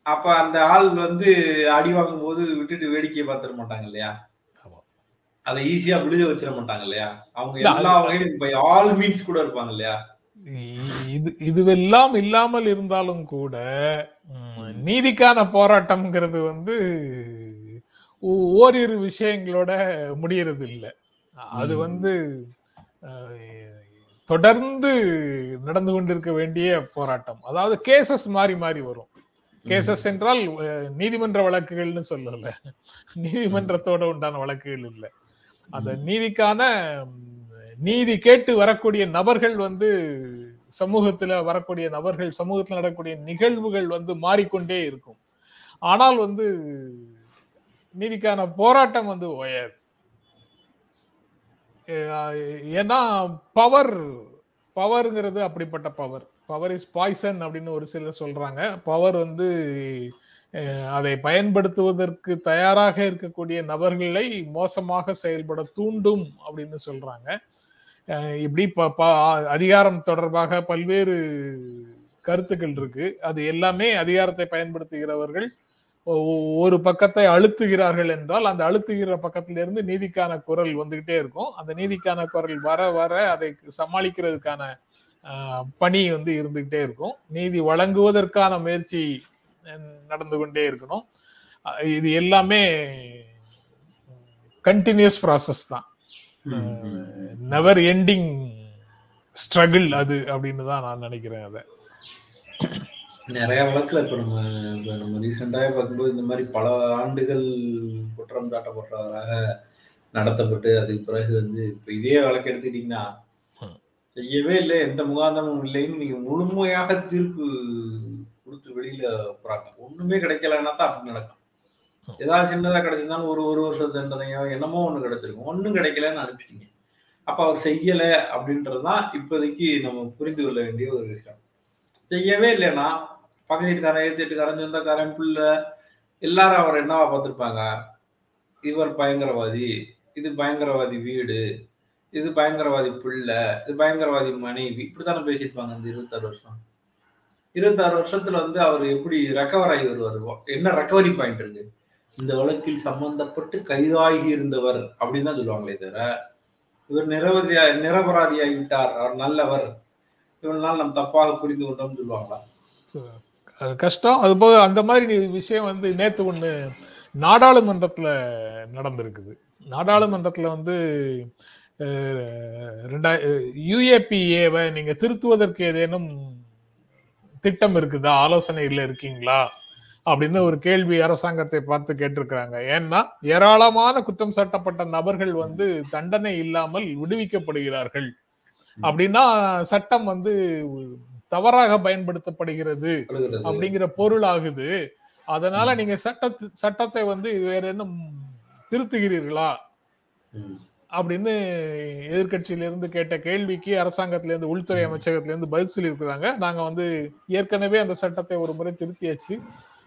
அப்ப அந்த ஆள் வந்து அடி வாங்கும் போது விட்டுட்டு வேடிக்கையை பார்த்துட மாட்டாங்க இல்லையா? அதை ஈஸியா விழுக வச்சிட மாட்டாங்க இல்லையா? அவங்க எல்லா வகையிலும் பை ஆல் மீன்ஸ் கூட இருப்பாங்க இல்லையா? இது இதுவெல்லாம் இல்லாமல் இருந்தாலும் கூட நீதிக்கான போராட்டம்ங்கிறது வந்து ஓரிரு விஷயங்களோட முடியறது இல்ல அது. வந்து தொடர்ந்து நடந்து கொண்டிருக்க வேண்டிய போராட்டம். அதாவது கேசஸ் மாறி மாறி வரும். கேசஸ் என்றால் நீதிமன்ற வழக்குகள்னு சொல்லல. நீதிமன்றத்தோட உண்டான வழக்குகள் இல்லை. அந்த நீதிக்கான நீதி கேட்டு வரக்கூடிய நபர்கள் வந்து சமூகத்துல வரக்கூடிய நபர்கள் சமூகத்துல நடக்கக்கூடிய நிகழ்வுகள் வந்து மாறிக்கொண்டே இருக்கும். ஆனால் வந்து நீதிக்கான போராட்டம் வந்து ஓயாது. ஏன்னா பவர் பவர்ங்கிறது அப்படிப்பட்ட பவர் பவர் இஸ் பாய்சன் அப்படின்னு ஒரு சிலர் சொல்றாங்க. பவர் வந்து அதை பயன்படுத்துவதற்கு தயாராக இருக்கக்கூடிய நபர்களை மோசமாக செயல்பட தூண்டும் அப்படின்னு சொல்றாங்க. இப்படி ப- ப- அதிகாரம் தொடர்பாக பல்வேறு கருத்துக்கள் இருக்கு. அது எல்லாமே அதிகாரத்தை பயன்படுத்துகிறவர்கள் ஒ- ஒரு பக்கத்தை அழுத்துகிறார்கள் என்றால் அந்த அழுத்துகிற பக்கத்திலிருந்து நீதிக்கான குரல் வந்துகிட்டே இருக்கும். அந்த நீதிக்கான குரல் வர வர அதை சமாளிக்கிறதுக்கான பணி வந்து இருந்துகிட்டே இருக்கும். நீதி வழங்குவதற்கான முயற்சி நடந்து கொண்டே இருக்கணும். இது எல்லாமே கண்டினியூஸ் ப்ராசஸ் தான். நெவர் எண்டிங் ஸ்ட்ரகிள் அது அப்படின்னு தான் நான் நினைக்கிறேன் அதை. நிறைய வழக்குல இப்ப நம்ம இப்ப நம்ம ரீசெண்டாக பார்க்கும்போது இந்த மாதிரி பல ஆண்டுகள் குற்றம் சாட்டப்பட்டவராக நடத்தப்பட்டு அதுக்கு பிறகு வந்து இப்ப இதே வழக்கு எடுத்துக்கிட்டீங்கன்னா. செய்யவே இல்லை எந்த முகாந்தமும் இல்லைன்னு நீங்க முழுமையாக தீர்ப்பு கொடுத்து வெளியில போறாங்க. ஒண்ணுமே கிடைக்கலன்னா தான் அப்படி நடக்கும். ஏதாவது சின்னதா கிடைச்சிருந்தாலும் ஒரு ஒரு வருஷம் தண்டனையோ என்னமோ ஒண்ணு கிடைச்சிருக்கும். ஒண்ணும் கிடைக்கலன்னு அனுப்பிச்சிட்டீங்க அப்ப அவர் செய்யல அப்படின்றதுதான் இப்போதைக்கு நம்ம புரிந்து கொள்ள வேண்டிய ஒரு விஷயம். செய்யவே இல்லைன்னா பக்கத்து வீட்டுக்காரன் ஏத்து வீட்டுக்காரன் சொந்தக்காரன் பிள்ளை எல்லாரும் அவர் என்னவா பார்த்திருப்பாங்க? இவர் பயங்கரவாதி இது பயங்கரவாதி வீடு இது பயங்கரவாதி பிள்ளை இது பயங்கரவாதி மனைவி இப்படித்தானே பேசியிருப்பாங்க இந்த இருபத்தாறு வருஷம். இருபத்தாறு வருஷத்துல வந்து அவர் எப்படி ரெக்கவர் ஆகி வருவார் என்ன ரெக்கவரி பாயிண்ட் இருக்கு? இந்த வழக்கில் சம்பந்தப்பட்டு கைதாகி இருந்தவர் அப்படின்னு தான் சொல்லுவாங்களே தவிர இவர் நிரபதியா நிரபராதியாகி விட்டார் அவர் நல்லவர். இவனால் நம் தப்பாக புரிந்து கொண்டோம்னு சொல்லுவாங்களா? அது கஷ்டம். அது போக அந்த மாதிரி விஷயம் வந்து நேத்து ஒண்ணு நாடாளுமன்றத்துல நடந்திருக்குது. நாடாளுமன்றத்துல வந்து யுஏபிஏவை நீங்க திருத்துவதற்கு ஏதேனும் திட்டம் இருக்குதா? ஆலோசனையில் இருக்கீங்களா? அப்படின்னு ஒரு கேள்வி அரசாங்கத்தை பார்த்து கேட்டிருக்கிறாங்க. ஏன்னா ஏராளமான குற்றம் சாட்டப்பட்ட நபர்கள் வந்து தண்டனை இல்லாமல் விடுவிக்கப்படுகிறார்கள். அப்படின்னா சட்டம் வந்து தவறாக பயன்படுத்தப்படுகிறது. அப்படிங்கிற பொருள் ஆகுது. அதனால நீங்க சட்ட சட்டத்தை வந்து வேற என்ன திருத்துகிறீர்களா. அப்படின்னு எதிர்க்கட்சியில இருந்து கேட்ட கேள்விக்கு அரசாங்கத்தில இருந்து உள்துறை அமைச்சகத்தில இருந்து பதில் சொல்லியிருக்கிறாங்க. நாங்க வந்து ஏற்கனவே அந்த சட்டத்தை ஒரு முறை திருத்தியாச்சு.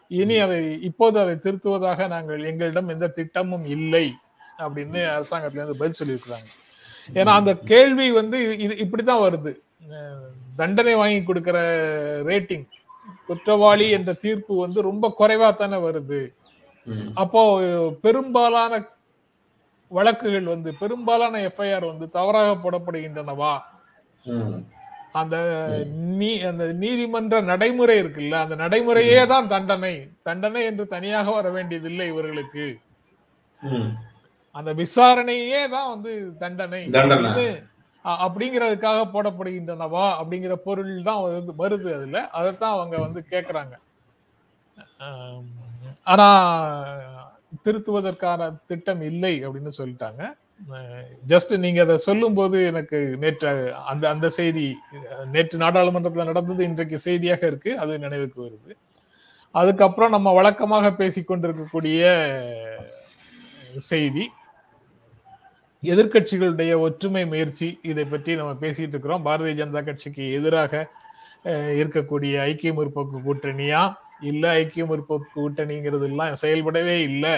இனி அதை இப்போது அதை திருத்துவதாக நாங்கள் எங்களிடம் எந்த திட்டமும் இல்லை அப்படின்னு அரசாங்கத்தில இருந்து பதில் சொல்லியிருக்கிறாங்க. ஏன்னா அந்த கேள்வி வந்து இது இப்படிதான் வருது. அஹ் தண்டனை வாங்கி கொடுக்கிற ரேட்டிங் குற்றவாளி என்ற தீர்ப்பு வந்து ரொம்ப குறைவா தானே வருது. அப்போ பெரும்பாலான வழக்குகள் வந்து பெரும்பாலான எஃப்ஐஆர் வந்து தவறாக போடப்படுகின்றனவா. அந்த நீ அந்த நீதிமன்ற நடைமுறை இருக்குல்ல அந்த நடைமுறையே தான் தண்டனை. தண்டனை என்று தனியாக வர வேண்டியதில்லை இவர்களுக்கு. அந்த விசாரணையே தான் வந்து தண்டனை. அப்படிங்கிறதுக்காக போடப்படுகின்றனவா அப்படிங்கிற பொருள் தான் வருது வருது அதுல. அதைத்தான் அவங்க வந்து கேக்குறாங்க. ஆனா திருத்துவதற்கான திட்டம் இல்லை அப்படின்னு சொல்லிட்டாங்க. ஜஸ்ட் நீங்க அதை சொல்லும்போது எனக்கு நேற்று அந்த அந்த செய்தி நேற்று நாடாளுமன்றத்தில் நடந்தது இன்றைக்கு செய்தியாக இருக்கு. அது நினைவுக்கு வருது. அதுக்கப்புறம் நம்ம வழக்கமாக பேசிக்கொண்டிருக்கக்கூடிய செய்தி எதிர்க்கட்சிகளுடைய ஒற்றுமை முயற்சி இதை பற்றி நம்ம பேசிட்டு இருக்கிறோம். பாரதிய ஜனதா கட்சிக்கு எதிராக இருக்கக்கூடிய ஐக்கிய முற்போக்கு கூட்டணியா? இல்ல ஐக்கிய முற்போக்கு கூட்டணிங்கிறது எல்லாம் செயல்படவே இல்லை.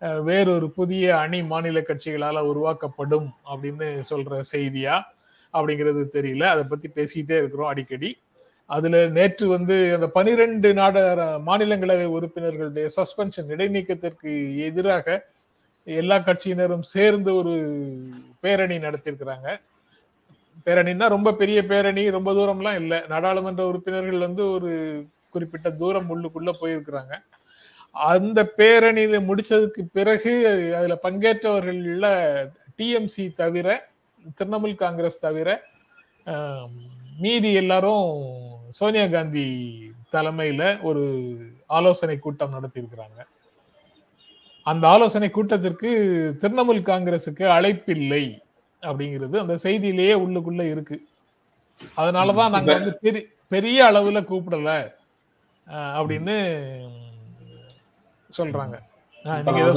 வேறொரு புதிய அணி மாநில கட்சிகளால உருவாக்கப்படும் அப்படின்னு சொல்ற செய்தியா அப்படிங்கிறது தெரியல. அதை பத்தி பேசிக்கிட்டே இருக்கிறோம் அடிக்கடி. அதுல நேற்று வந்து அந்த பனிரெண்டு நாட மாநிலங்களவை உறுப்பினர்களுடைய சஸ்பென்ஷன் இடைநீக்கத்திற்கு எதிராக எல்லா கட்சியினரும் சேர்ந்து ஒரு பேரணி நடத்தியிருக்கிறாங்க. பேரணின்னா ரொம்ப பெரிய பேரணி ரொம்ப தூரம்லாம் இல்லை. நாடாளுமன்ற உறுப்பினர்கள் வந்து ஒரு குறிப்பிட்ட தூரம் உள்ளுக்குள்ள போயிருக்கிறாங்க. அந்த பேரணியில முடிச்சதுக்கு பிறகு அதுல பங்கேற்றவர்கள்ல டிஎம்சி தவிர திரிணாமுல் காங்கிரஸ் தவிர மீதி எல்லாரும் சோனியா காந்தி தலைமையில ஒரு ஆலோசனை கூட்டம் நடத்தியிருக்கிறாங்க. அந்த ஆலோசனை கூட்டத்திற்கு திரிணாமுல் காங்கிரசுக்கு அழைப்பில்லை அப்படிங்கிறது அந்த செய்தியிலேயே உள்ளுக்குள்ள இருக்கு. அதனாலதான் நாங்க வந்து பெரிய பெரிய அளவுல கூப்பிடல. அப்படின்னு சொல்றாங்க. நீங்க ஏதோ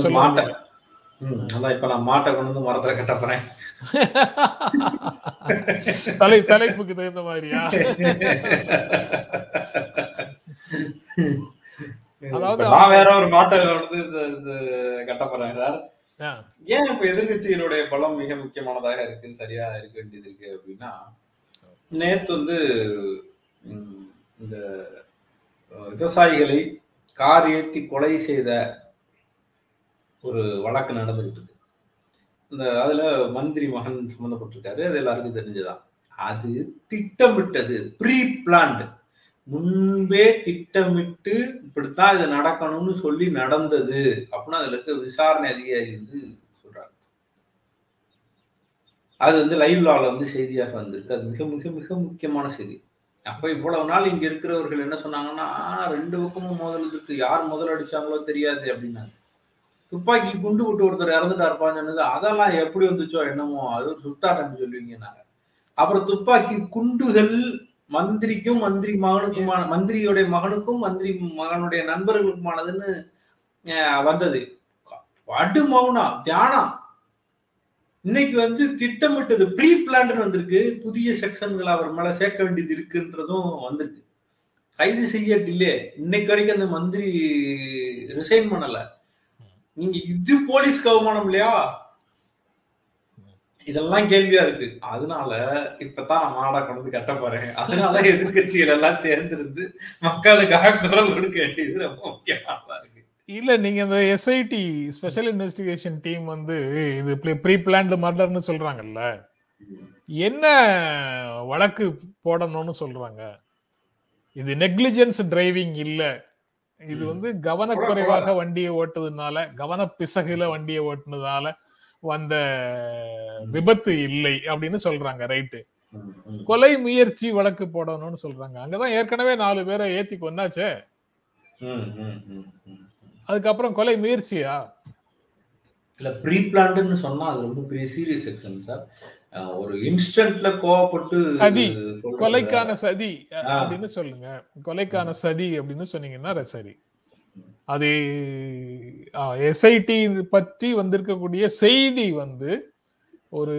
அதான் இப்ப நான் மாட்டை கொண்டு வந்து மரத்துல கட்ட போறேன். தலை தலைப்புக்கு தகுந்த மாதிரியா? அதாவது இப்ப நான் வேற ஒரு மாட்டை வந்து கட்ட போறேன் சார். அஹ், ஏன் இப்ப எதிர்கட்சிகளுடைய பலம் மிக முக்கியமானதாக இருக்கு சரியா இருக்க வேண்டியது இருக்கு அப்படின்னா நேத்து வந்து இந்த விவசாயிகளை கார் ஏற்றி கொலை செய்த ஒரு வழக்கு நடந்துகிட்டு இருக்கு இந்த அதுல மந்திரி மகன் சம்மந்தப்பட்டிருக்காரு அது எல்லாருக்கும் தெரிஞ்சுதான் அது திட்டமிட்டது ப்ரீ பிளான்டு முன்பே திட்டமிட்டு இப்படித்தான் இது நடக்கணும்னு சொல்லி நடந்தது அப்படின்னு அதுல இருக்க விசாரணை அதிகாரி வந்து சொல்றாரு. அது வந்து லைவ்லால வந்து செய்தியாக வந்திருக்கு. அது மிக மிக மிக முக்கியமான செய்தி. அப்ப இவ்வளவு நாள் இங்க இருக்கிறவர்கள் என்ன சொன்னாங்கன்னா ரெண்டு பக்கமும் முதல் இருக்கு. யார் முதல் அடிச்சாங்களோ தெரியாது அப்படின்னாங்க. துப்பாக்கி குண்டு விட்டு ஒருத்தர் இறந்துட்டாருப்பான்னு சொன்னது அதெல்லாம் எப்படி வந்துச்சோ என்னமோ அது ஒரு சுட்டாட்டன்னு சொல்லுவீங்க நாங்க. அப்புறம் துப்பாக்கி குண்டுகள் மந்திரிக்கும் மந்திரி மகனுக்குமான மந்திரியுடைய மகனுக்கும் மந்திரி மகனுடைய நண்பர்களுக்குமானதுன்னு வந்தது. அடு மௌனம் தியானம். இன்னைக்கு வந்து திட்டமிட்டது ப்ரீ பிளான் வந்திருக்கு. புதிய செக்ஷன்கள் அவர் மேல சேர்க்க வேண்டியது இருக்குன்றதும் வந்திருக்கு. கைது செய்ய டிலே இன்னைக்கு வரைக்கும் அந்த மந்திரி ரிசைன் பண்ணல. நீங்க இது போலீஸ் கவுமானம் இல்லையா? இதெல்லாம் கேள்வியா இருக்கு. அதனால இப்பதான் நான் மாடா கொண்டு கட்ட போறேன். அதனால எதிர்க்கட்சிகள் எல்லாம் சேர்ந்திருந்து மக்களுக்காக குரல் கொடுக்க வேண்டியது ரொம்ப முக்கியமா இருக்கு. இல்ல நீங்க இந்த எஸ்ஐடி ஸ்பெஷல் இன்வெஸ்டிகேஷன் டீம் வந்து இது ப்ரீ பிளான்டு மர்டர்னு சொல்றாங்கல்ல. என்ன வழக்கு போடணும்னு சொல்றாங்க? இது நெக்லிஜென்ஸ் டிரைவிங் இல்ல. இது வந்து கவனக்குறைவாக வண்டியை ஓட்டுறதுனால கவன பிசகுல வண்டியை ஓட்டுனதால வந்த விபத்து இல்லை அப்படின்னு சொல்றாங்க ரைட்டு. கொலை முயற்சி வழக்கு போடணும்னு சொல்றாங்க. அங்கதான் ஏற்கனவே நாலு பேரை ஏத்தி கொண்டாச்சே. அதுக்கப்புறம் கொலை முயற்சியா? இல்ல ப்ரீ பிளான்டுன்னு சொன்னா அது ரொம்ப பெரிய சீரியஸ் செக்ஷன் சார். ஒரு இன்ஸ்டன்ட்ல கோவப்பட்டு சதி. கொலைக்கான சதி. அப்படின்னு சொல்லுங்க. கொலைக்கான சதி அப்படின்னு சொன்னீங்கன்னா சரி. அது எஸ்ஐடி பற்றி வந்திருக்கக்கூடிய செய்தி வந்து ஒரு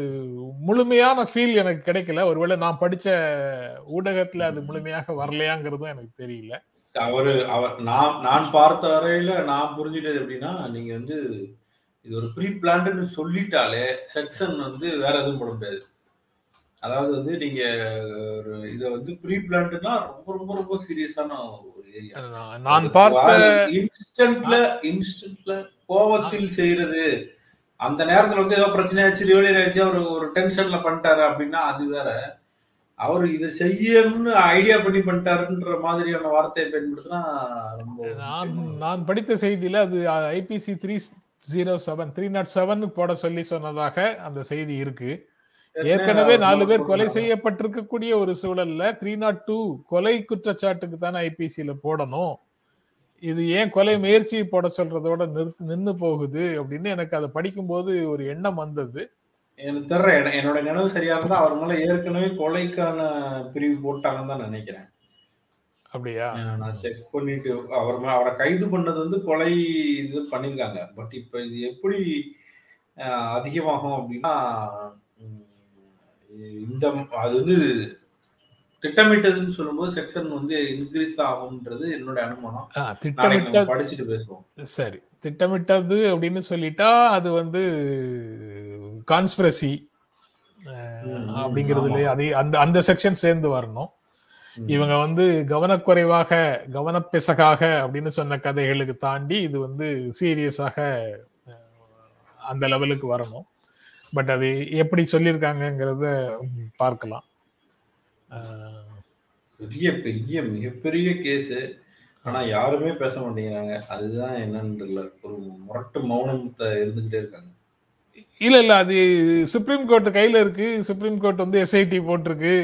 முழுமையான ஃபீல் எனக்கு கிடைக்கல. ஒருவேளை நான் படிச்ச ஊடகத்துல அது முழுமையாக வரலையாங்கிறதும் எனக்கு தெரியல. அவரு அவர் நான் நான் பார்த்த வரையில நான் புரிஞ்சுட்டது எப்படின்னா நீங்க வந்து இது ஒரு ப்ரீ பிளான்டுன்னு சொல்லிட்டாலே செக்ஷன் வந்து வேற எதுவும் போட முடியாது. அதாவது வந்து நீங்க ஒரு இதை வந்து ப்ரீ பிளான்டுனா ரொம்ப ரொம்ப ரொம்ப சீரியஸான ஒரு ஏரியா. நான் பார்த்த இன்ஸ்டன்ட்ல இன்ஸ்டன்ட்ல கோவத்தில் செய்யறது. அந்த நேரத்துல வந்து ஏதோ பிரச்சனையாச்சு ரிவலியர் ஆயிடுச்சு அவர் ஒரு டென்ஷன்ல பண்ணிட்டாரு அப்படின்னா அது வேற. அவர் இதை செய்யணும்னு ஐடியா பண்ணி பண்ணிட்டாருன்ற மாதிரியான வார்த்தையை பயன்படுத்தினா ரொம்ப நான் படித்த செய்தியில அது IPC three zero seven three not seven போட சொல்லி சொன்னதாக அந்த செய்தி இருக்கு. ஏற்கனவே நாலு பேர் கொலை செய்யப்பட்டிருக்கக்கூடிய ஒரு சூழல்ல த்ரீ நாட் டூ கொலை குற்றச்சாட்டுக்கு தானே ஐபிசியில போடணும். இது ஏன் கொலை முயற்சி போட சொல்றதோட நிறுத்து நின்னு போகுது அப்படின்னு எனக்கு அதை படிக்கும்போது ஒரு எண்ணம் வந்தது. எனக்கு தெரியல என- என்னோட நினைவு சரியா இருந்தா அவர் மேல ஏற்கனவே கொலைக்கான பிரிவு போட்டாங்கன்னு தான் நினைக்கிறேன். அப்படியா? நான் செக் பண்ணிட்டு அவர் அவரை கைது பண்ணது வந்து கொலை இது பண்ணியிருக்காங்க. பட் இப்போ இது எப்படி அதிகமாகும் அப்படின்னா இந்த அது வந்து திட்டமிட்டதுன்னு சொல்லும்போது செக்ஷன் வந்து இன்க்ரீஸ் ஆகும்ன்றது என்னோட அனுமானம். திட்டமிட்ட படிச்சுட்டு பேசுவோம். சரி. திட்டமிட்டது அப்படின்னு சொல்லிட்டா அது வந்து கான்ஸ்பிரசி அப்படிங்கிறதுல. அது அந்த அந்த செக்ஷன் சேர்ந்து வரணும். இவங்க வந்து கவனக்குறைவாக கவனப்பிசகாக அப்படின்னு சொன்ன கதைகளுக்கு தாண்டி இது வந்து சீரியஸாக அந்த லெவலுக்கு வரணும். பட் அது எப்படி சொல்லியிருக்காங்கங்கிறத பார்க்கலாம். பெரிய பெரிய மிகப்பெரிய கேஸ். ஆனா யாருமே பேச மாட்டேங்கிறாங்க. அதுதான் என்னன்னு தெரியல ஒரு முரட்டு மௌனத்தை இருந்துகிட்டே இருக்காங்க. இல்ல இல்ல அது சுப்ரீம் கோர்ட் கையில இருக்கு. சுப்ரீம் கோர்ட் வந்து எஸ்ஐடி போட்டிருக்கு.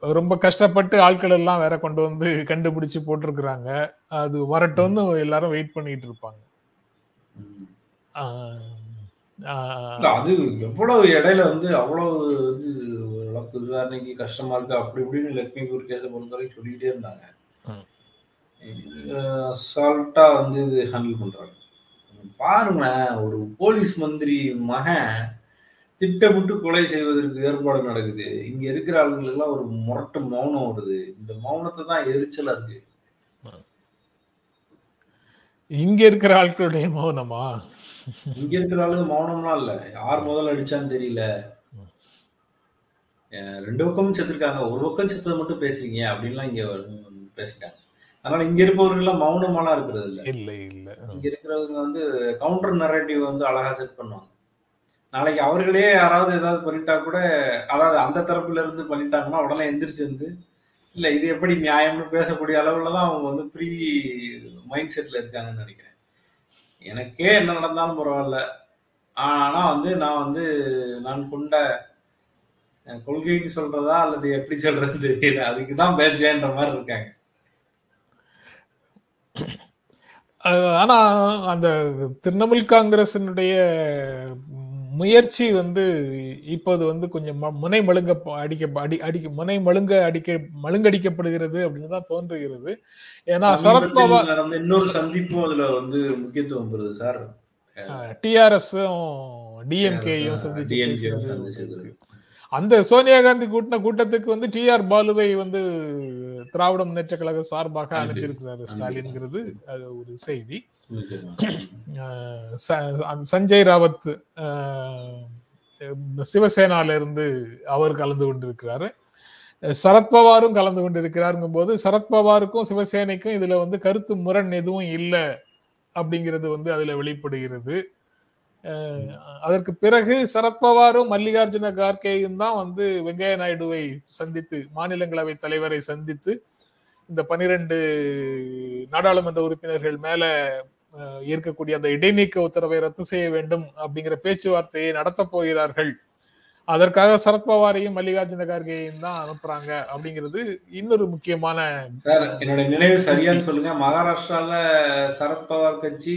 ரொம்ப கஷ்டப்பட்டு ஆட்கள் எல்லாம் வேற கொண்டு வந்து கண்டுபிடிச்சு போட்டிருக்கிறாங்க. அது வரட்டும்னு எல்லாரும் வெயிட் பண்ணிட்டு இருப்பாங்க. அது எவ்வளவு இடையில வந்து அவ்வளவு வந்து வழக்கு விசாரணைக்கு கஷ்டமா இருக்கு. அப்படி இப்படின்னு லக்ஷ்மிபூர் கேஸை பொறுத்தவரைக்கும் சொல்லிக்கிட்டே இருந்தாங்க. ம். அசால்ட்டா வந்து இது ஹேண்டில் பண்றாங்க. பாருங்களேன் ஒரு போலீஸ் மந்திரி மகன் திட்டமிட்டு கொலை செய்வதற்கு ஏற்பாடு நடக்குது. இங்க இருக்கிற ஆளுங்களுக்கெல்லாம் ஒரு முரட்டு மௌனம் வருது இந்த மௌனத்தை தான் எரிச்சலா இருக்கு. இங்க இருக்கிற ஆட்களுடைய மௌனமா? இங்க இருக்கிற ஆளுங்க மௌனம்லாம் இல்ல. யார் முதல்ல அடிச்சான்னு தெரியல. ரெண்டு பக்கமும் செத்துருக்காங்க. ஒரு பக்கம் செத்ததை மட்டும் பேசுறீங்க. அப்படின்லாம் இங்க பேசிட்டாங்க. அதனால இங்க இருப்பவர்கள் மௌனமாலாம் இருக்கிறது இல்ல இல்ல. இல்ல இங்க இருக்கிறவங்க வந்து கவுண்டர் நரேட்டிவ் வந்து அழகா செட் பண்ணுவாங்க. நாளைக்கு அவர்களே யாராவது ஏதாவது பண்ணிட்டா கூட அதாவது அந்த தரப்புல இருந்து பண்ணிட்டாங்கன்னா உடனே எந்திரிச்சு வந்து இல்ல இது எப்படி நியாயம்னு பேசக்கூடிய அளவுல தான் அவங்க வந்து ப்ரீ மைண்ட் செட்ல இருக்காங்கன்னு நினைக்கிறேன். எனக்கே என்ன நடந்தாலும் பரவாயில்ல. ஆனா வந்து நான் வந்து நான் கொண்ட கொள்கைன்னு சொல்றதா அல்லது எப்படி சொல்றது தெரியல. அதுக்கு தான் பேசுவேன்ற மாதிரி இருக்காங்க. ஆனா அந்த திரிணாமுல் காங்கிரசினுடைய முயற்சி வந்து இப்போது வந்து கொஞ்சம் ம- முனை மழுங்க அடிக்க அடி அடிக்க முனை மழுங்க அடிக்க மழுங்கடிக்கப்படுகிறது அப்படின்னு தான் தோன்றுகிறது. ஏன்னா சரத்பவார் நடந்த இன்னொரு சந்திப்பும் அதுல வந்து முக்கியத்துவம் பெறுது சார். டிஆர்எஸும் டிஎம்கேயும் சந்திச்சு அந்த சோனியா காந்தி கூட்டின கூட்டத்துக்கு வந்து டிஆர் பாலுவை வந்து திராவிட முன்னேற்ற கழக சார்பாக அனுப்பி- அனுப்பியிருக்கிறாரு அனுப்பி- ஸ்டாலின்ங்கிறது அது ஒரு செய்தி. சஞ்சய் ராவத் சிவசேனால இருந்து அவர் கலந்து கொண்டிருக்கிறாரு. சரத்பவாரும் கலந்து கொண்டிருக்கிறாருங்கும் போது சரத்பவாருக்கும் சிவசேனைக்கும் இதுல வந்து கருத்து முரண் எதுவும் இல்லை அப்படிங்கிறது வந்து அதுல வெளிப்படுகிறது. அதற்கு பிறகு சரத்பவாரும் மல்லிகார்ஜுன கார்கேயும் தான் வந்து வெங்கையா நாயுடுவை சந்தித்து மாநிலங்களவை தலைவரை சந்தித்து இந்த பனிரெண்டு நாடாளுமன்ற உறுப்பினர்கள் மேல இருக்கக்கூடிய அந்த இடைநீக்க உத்தரவை ரத்து செய்ய வேண்டும் அப்படிங்கிற பேச்சுவார்த்தையை நடத்த போகிறார்கள். அதற்காக சரத்பவாரையும் மல்லிகார்ஜுன கார்கேயும் தான் அனுப்புறாங்க அப்படிங்கிறது இன்னொரு முக்கியமான சார் என்னோட நினைவு சரியான்னு சொல்லுங்க. மகாராஷ்டிரால சரத்பவார் கட்சி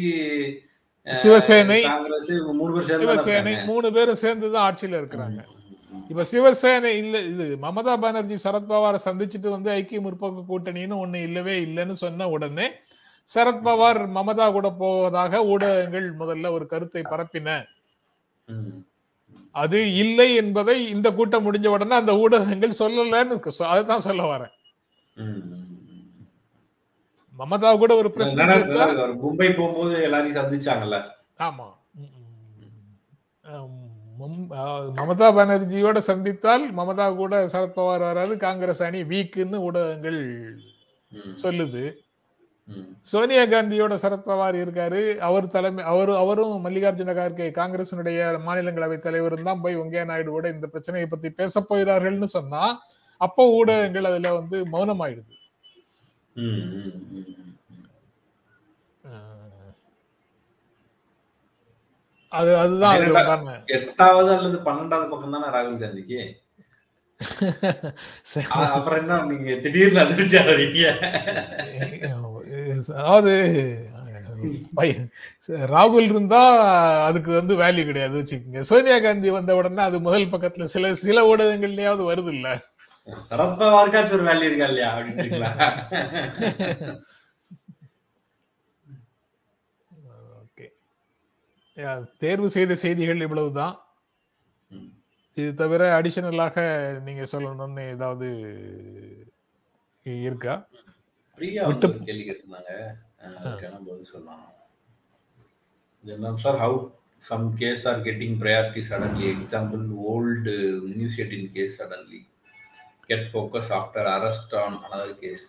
சிவசேனை சிவசேனை. மூணு பேரும் சேர்ந்து தான் ஆட்சியில இருக்கிறாங்க இப்ப சிவசேனை இல்ல இது மமதா பானர்ஜி சரத்பவாரை சந்திச்சுட்டு வந்து ஐக்கிய முற்போக்கு கூட்டணின்னு ஒண்ணு இல்லவே இல்லைன்னு சொன்ன உடனே சரத்பவார் மமதா கூட போவதாக ஊடகங்கள் முதல்ல ஒரு கருத்தை பரப்பின. அது இல்லை என்பதை இந்த கூட்டம் முடிஞ்ச உடனே அந்த ஊடகங்கள் சொல்லலன்னு அதுதான் சொல்ல வரேன். மமதா கூட ஒரு பிரஸ் மும்பை போகும்போது எல்லாரையும் சந்திச்சாங்கல்ல. ஆமா. மமதா பானர்ஜியோட சந்தித்தால் மமதா கூட சரத்பவார் வராது காங்கிரஸ் அணி வீக்குன்னு ஊடகங்கள் சொல்லுது. சோனியா காந்தியோட சரத்பவார் இருக்காரு. அவர் தலைமை அவரு அவரும் மல்லிகார்ஜுன கார்கே காங்கிரசினுடைய மாநிலங்களவை தலைவரும் தான் போய் வெங்கையா நாயுடுவோட இந்த பிரச்சனையை பத்தி பேச போகிறார்கள்னு சொன்னா அப்போ ஊடகங்கள் அதுல வந்து மௌனமாயிடுது. ம், ம், ம், ம். அஹ் அது அதுதான் எட்டாவது அல்லது பன்னெண்டாவது பக்கம் தானே ராகுல் காந்திக்கு? அப்புறம் என்ன நீங்க திடீர்னு அதிர்ச்சி ஆகிறீங்க? அதாவது ராகுல் இருந்தா அதுக்கு வந்து வேல்யூ கிடையாது வச்சுக்கோங்க. சோனியா காந்தி வந்த உடனே அது முதல் பக்கத்துல சில சில ஊடகங்கள்லயாவது வருது இல்ல சரத்பவாருக்காச்சும் ஒரு வேல்யூ இருக்கா இல்லையா ஓகே. தேர்வு செய்த செய்திகள் இவ்வளவுதான். இது தவிர அடிஷனலாக நீங்க சொல்லணும்னு ஏதாவது இருக்கா? பிரியா ஒரு கேள்வி கேட்டிருந்தாங்க. சொல்லலாம். Sir? How some case are getting priority suddenly example old news eighteen case suddenly get focus after arrest on another case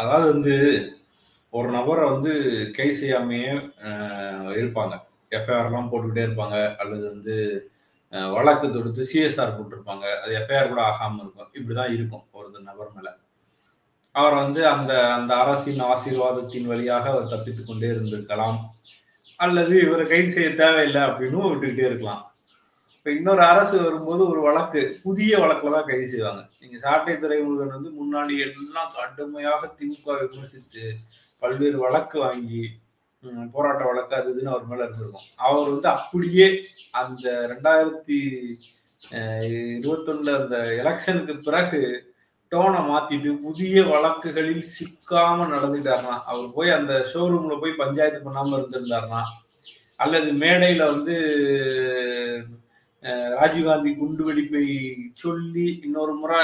அதாவது வந்து ஒரு நபரை வந்து கை செய்யாமையே இருப்பாங்க. எஃப்ஐஆர்லாம் போட்டுக்கிட்டே இருப்பாங்க. அல்லது வந்து வழக்கு தொடுத்து சிஎஸ்ஆர் போட்டிருப்பாங்க. அது எஃப்ஐஆர் கூட ஆகாமல் இருக்கும். இப்படிதான் இருக்கும் ஒரு நபர் மேல. அவர் வந்து அந்த அந்த அரசின் ஆசீர்வாதத்தின் வழியாக அவர் தப்பித்துக் கொண்டே இருந்திருக்கலாம். அல்லது இவரை கைது செய்ய தேவையில்லை அப்படின்னு விட்டுக்கிட்டே இருக்கலாம். இப்ப இன்னொரு அரசு வரும்போது ஒரு வழக்கு புதிய வழக்குல தான் கைது செய்வாங்க. நீங்க சாட்டை துறைமுருகன் வந்து முன்னாடி எல்லாம் கடுமையாக திமுக விமர்சித்து பல்வேறு வழக்கு வாங்கி போராட்ட வழக்கு அது இதுன்னு அவர் மேல இருந்திருக்கும். அவர் வந்து அப்படியே அந்த ரெண்டாயிரத்தி இருபத்தொன்னுல அந்த எலெக்ஷனுக்கு பிறகு டோனை மாத்திட்டு புதிய வழக்குகளில் சிக்காம நடந்துட்டாருனா அவர் போய் அந்த ஷோரூம்ல போய் பஞ்சாயத்து பண்ணாம இருந்திருந்தாருனா அல்லது மேடையில வந்து ராஜீவ்காந்தி குண்டு வெடிப்பை சொல்லி இன்னொரு முறை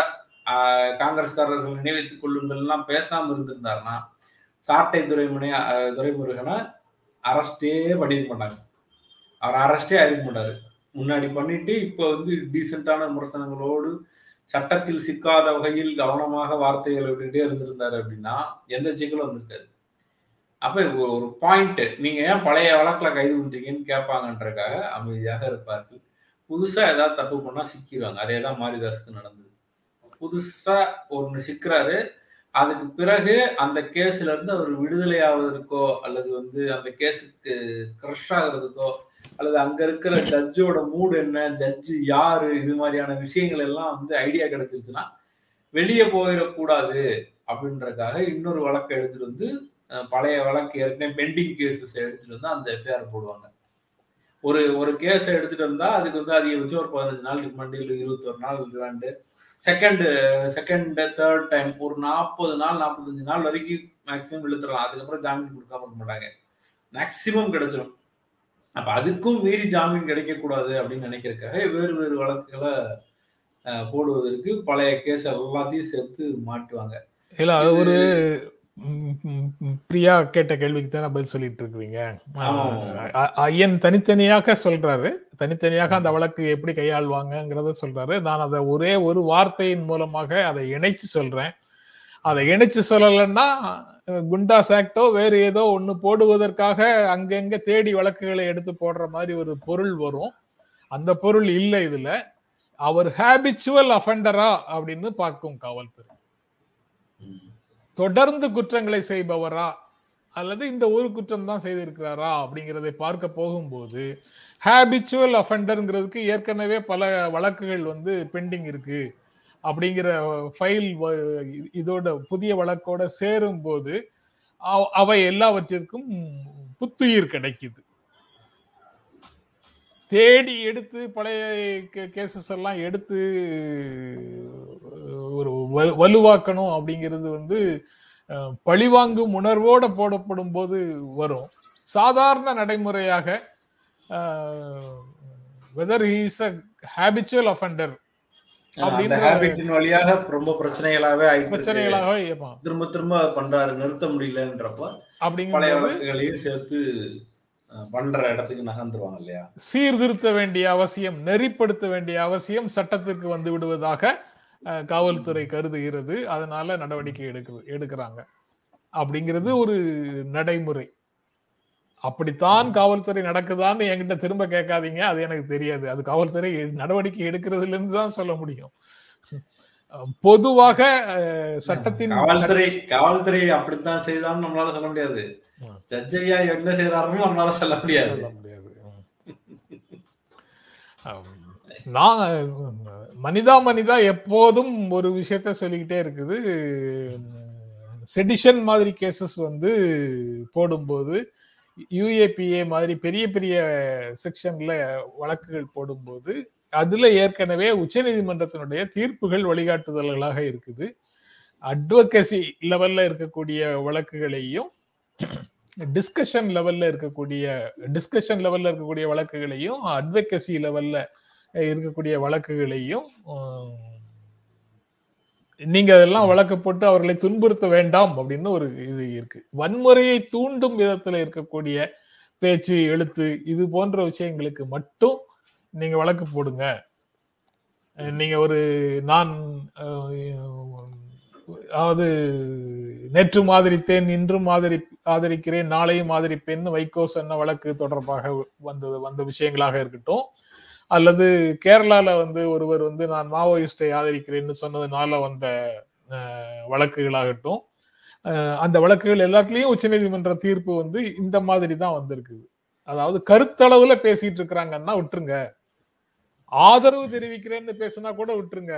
காங்கிரஸ்காரர்கள் நினைவைத்துக் கொள்ளுங்கள்லாம் பேசாம இருந்திருந்தாருன்னா சாட்டை துறைமுனை துரைமுருகனை அரெஸ்டே பண்ணிருக்க மாட்டாங்க அவர் அரெஸ்டே ஆயிருக்க மாட்டாரு முன்னாடி பண்ணிட்டு இப்போ வந்து டீசெண்டான விமர்சனங்களோடு சட்டத்தில் சிக்காத வகையில் கவனமாக வார்த்தைகளை விட்டுக்கிட்டே இருந்திருந்தாரு அப்படின்னா எந்த சிக்கலும் வந்திருக்காது. அப்ப ஒரு பாயிண்ட் நீங்க ஏன் பழைய வழக்குல கைது பண்றீங்கன்னு கேட்பாங்கன்றக்காக அமைதியாக இருப்பார்கள். புதுசா ஏதாவது தப்பு பண்ணா சிக்கிடுவாங்க அதே தான் மாரிதாஸுக்கு நடந்தது. புதுசா ஒன்று சிக்கிறாரு. அதுக்கு பிறகு அந்த கேஸ்ல இருந்து அவர் விடுதலை ஆவதற்கோ அல்லது வந்து அந்த கேஸுக்கு க்ரஷ் ஆகுறதுக்கோ அல்லது அங்க இருக்கிற ஜட்ஜோட மூடு என்ன ஜட்ஜு யாரு இது மாதிரியான விஷயங்கள் எல்லாம் வந்து ஐடியா கிடைச்சிருச்சுன்னா வெளியே போயிடக்கூடாது அப்படின்றதுக்காக இன்னொரு வழக்கை எடுத்துட்டு வந்து பழைய வழக்கு ஏற்கனவே பெண்டிங் கேசஸ் எடுத்துட்டு வந்து அந்த எஃப்ஐஆர் போடுவாங்க. ஒரு ஒரு கேஸை எடுத்துட்டு வந்தா அதுக்கு வந்து அதிகபட்சம் ஒரு பதினஞ்சு நாள் ரிமாண்டு இல்லை இருபத்தொரு நாள் remand second second third time ஒரு நாற்பது நாள் நாற்பத்தஞ்சு நாள் வரைக்கும் மேக்ஸிமம் இழுத்துடலாம். அதுக்கப்புறம் ஜாமீன் கொடுக்காம இருக்க மாட்டாங்க. மேக்ஸிமம் கிடைச்சிடும் அப்ப அதுக்கும் மீறி ஜாமீன் கிடைக்கக்கூடாது அப்படின்னு நினைக்கிறதுக்காக வேறு வேறு வழக்குகளை போடுவதற்கு பழைய கேஸ் எல்லாத்தையும் சேர்த்து மாட்டுவாங்க. இல்ல அது ஒரு பிரியா கேட்ட கேள்விக்கு தானே பதில் சொல்லிட்டு இருக்கிறீங்க ஐயன் தனித்தனியாக சொல்றாரு. தனித்தனியாக அந்த வழக்கு எப்படி கையாள்வாங்கங்கிறத சொல்றாரு. நான் அதை ஒரே ஒரு வார்த்தையின் மூலமாக அதை இணைச்சு சொல்றேன். அதை இணைச்சு சொல்லலைன்னா அஹ், குண்டாஸ் ஆக்டோ வேறு ஏதோ ஒண்ணு போடுவதற்காக அங்கங்க தேடி வழக்குகளை எடுத்து போடுற மாதிரி ஒரு பொருள் வரும். அந்த பொருள் இல்லை இதுல. அவர் ஹேபிச்சுவல் அஃபெண்டரா அப்படின்னு பார்க்கும் காவல்துறை. தொடர்ந்து குற்றங்களை செய்பவரா? அல்லது இந்த ஒரு குற்றம் தான் செய்திருக்கிறாரா? அப்படிங்கிறதை பார்க்க போகும்போது ஹேபிச்சுவல் அஃபெண்டருங்கிறதுக்கு ஏற்கனவே பல வழக்குகள் வந்து பெண்டிங் இருக்கு. அப்படிங்கிற ஃபைல் இதோட புதிய வழக்கோட சேரும் போது அவை எல்லாவற்றிற்கும் புத்துயிர் கிடைக்குது. தேடி எடுத்து பழைய கேசஸ் எல்லாம் எடுத்து ஒரு வலு- வலுவாக்கணும் அப்படிங்கிறது வந்து பழிவாங்கும் உணர்வோட போடப்படும் போது வரும் சாதாரண நடைமுறையாக whether he's a habitual offender வழியாக ரொம்ப பிரச்சனைகளாவே ஆயிட்டு இருக்கு. பிரச்சனைகளாக ஏப்பான் திரும்ப திரும்ப பண்றாரு நிறுத்த முடியலன்றப்ப வழக்குகளையும் சேர்த்து பண்ற இடத்துக்கு நகர்ந்துருவாங்க இல்லையா? சீர்திருத்த வேண்டிய அவசியம் நெறிப்படுத்த வேண்டிய அவசியம் சட்டத்திற்கு வந்து விடுவதாக காவல்துறை கருதுகிறது. அதனால நடவடிக்கை எடுக்குது எடுக்கிறாங்க. அப்படிங்கிறது ஒரு நடைமுறை. அப்படித்தான் காவல்துறை நடக்குதான்னு என்கிட்ட திரும்ப கேட்காதீங்க. அது எனக்கு தெரியாது. அது காவல்துறை நடவடிக்கை எடுக்கிறதுல இருந்து தான் சொல்ல முடியும். பொதுவாக சட்டத்தின் காவல்துறை காவல்துறை அப்படித்தான் செய்தான்னு நம்மளால சொல்ல முடியாது. ம். ஜட்ஜ் ஐயா என்ன செய்யறாருன்னு நம்மளால சொல்ல முடியாது. சொல்ல முடியாது. நான் மனிதா மனிதா எப்போதும் ஒரு விஷயத்த சொல்லிக்கிட்டே இருக்குது. செடிஷன் மாதிரி கேசஸ் வந்து போடும்போது யூஏபிஏ மாதிரி பெரிய பெரிய செக்ஷன்ல வழக்குகள் போடும்போது அதுல ஏற்கனவே உச்சநீதிமன்றத்தினுடைய தீர்ப்புகள் வழிகாட்டுதல்களாக இருக்குது. அட்வொகசி லெவல்ல இருக்கக்கூடிய வழக்குகளையும் டிஸ்கஷன் லெவல்ல இருக்கக்கூடிய டிஸ்கஷன் லெவல்ல இருக்கக்கூடிய வழக்குகளையும் அட்வொகசி லெவல்ல இருக்கக்கூடிய வழக்குகளையும் நீங்க அதெல்லாம் வழக்கு போட்டு அவர்களை துன்புறுத்த வேண்டாம் அப்படின்னு ஒரு இது இருக்கு. வன்முறையை தூண்டும் விதத்துல இருக்கக்கூடிய பேச்சு எழுத்து இது போன்ற விஷயங்களுக்கு மட்டும் நீங்க வழக்கு போடுங்க. நீங்க ஒரு நான் அதாவது நேற்று மாதிரித்தேன் இன்றும் ஆதரி ஆதரிக்கிறேன் நாளையும் ஆதரிப்பேன் வைகோ சொன்ன வழக்கு தொடர்பாக வந்தது வந்த விஷயங்களாக இருக்கட்டும். அல்லது கேரளால வந்து ஒருவர் வந்து நான் மாவோயிஸ்டை ஆதரிக்கிறேன்னு சொன்னதுனால வந்த வழக்குகளாகட்டும். அந்த வழக்குகள் எல்லாத்துலயும் உச்சநீதிமன்ற தீர்ப்பு வந்து இந்த மாதிரி தான் வந்திருக்குது. அதாவது கருத்தளவுல பேசிட்டு இருக்கிறாங்கன்னா விட்டுருங்க. ஆதரவு தெரிவிக்கிறேன்னு பேசினா கூட விட்டுருங்க.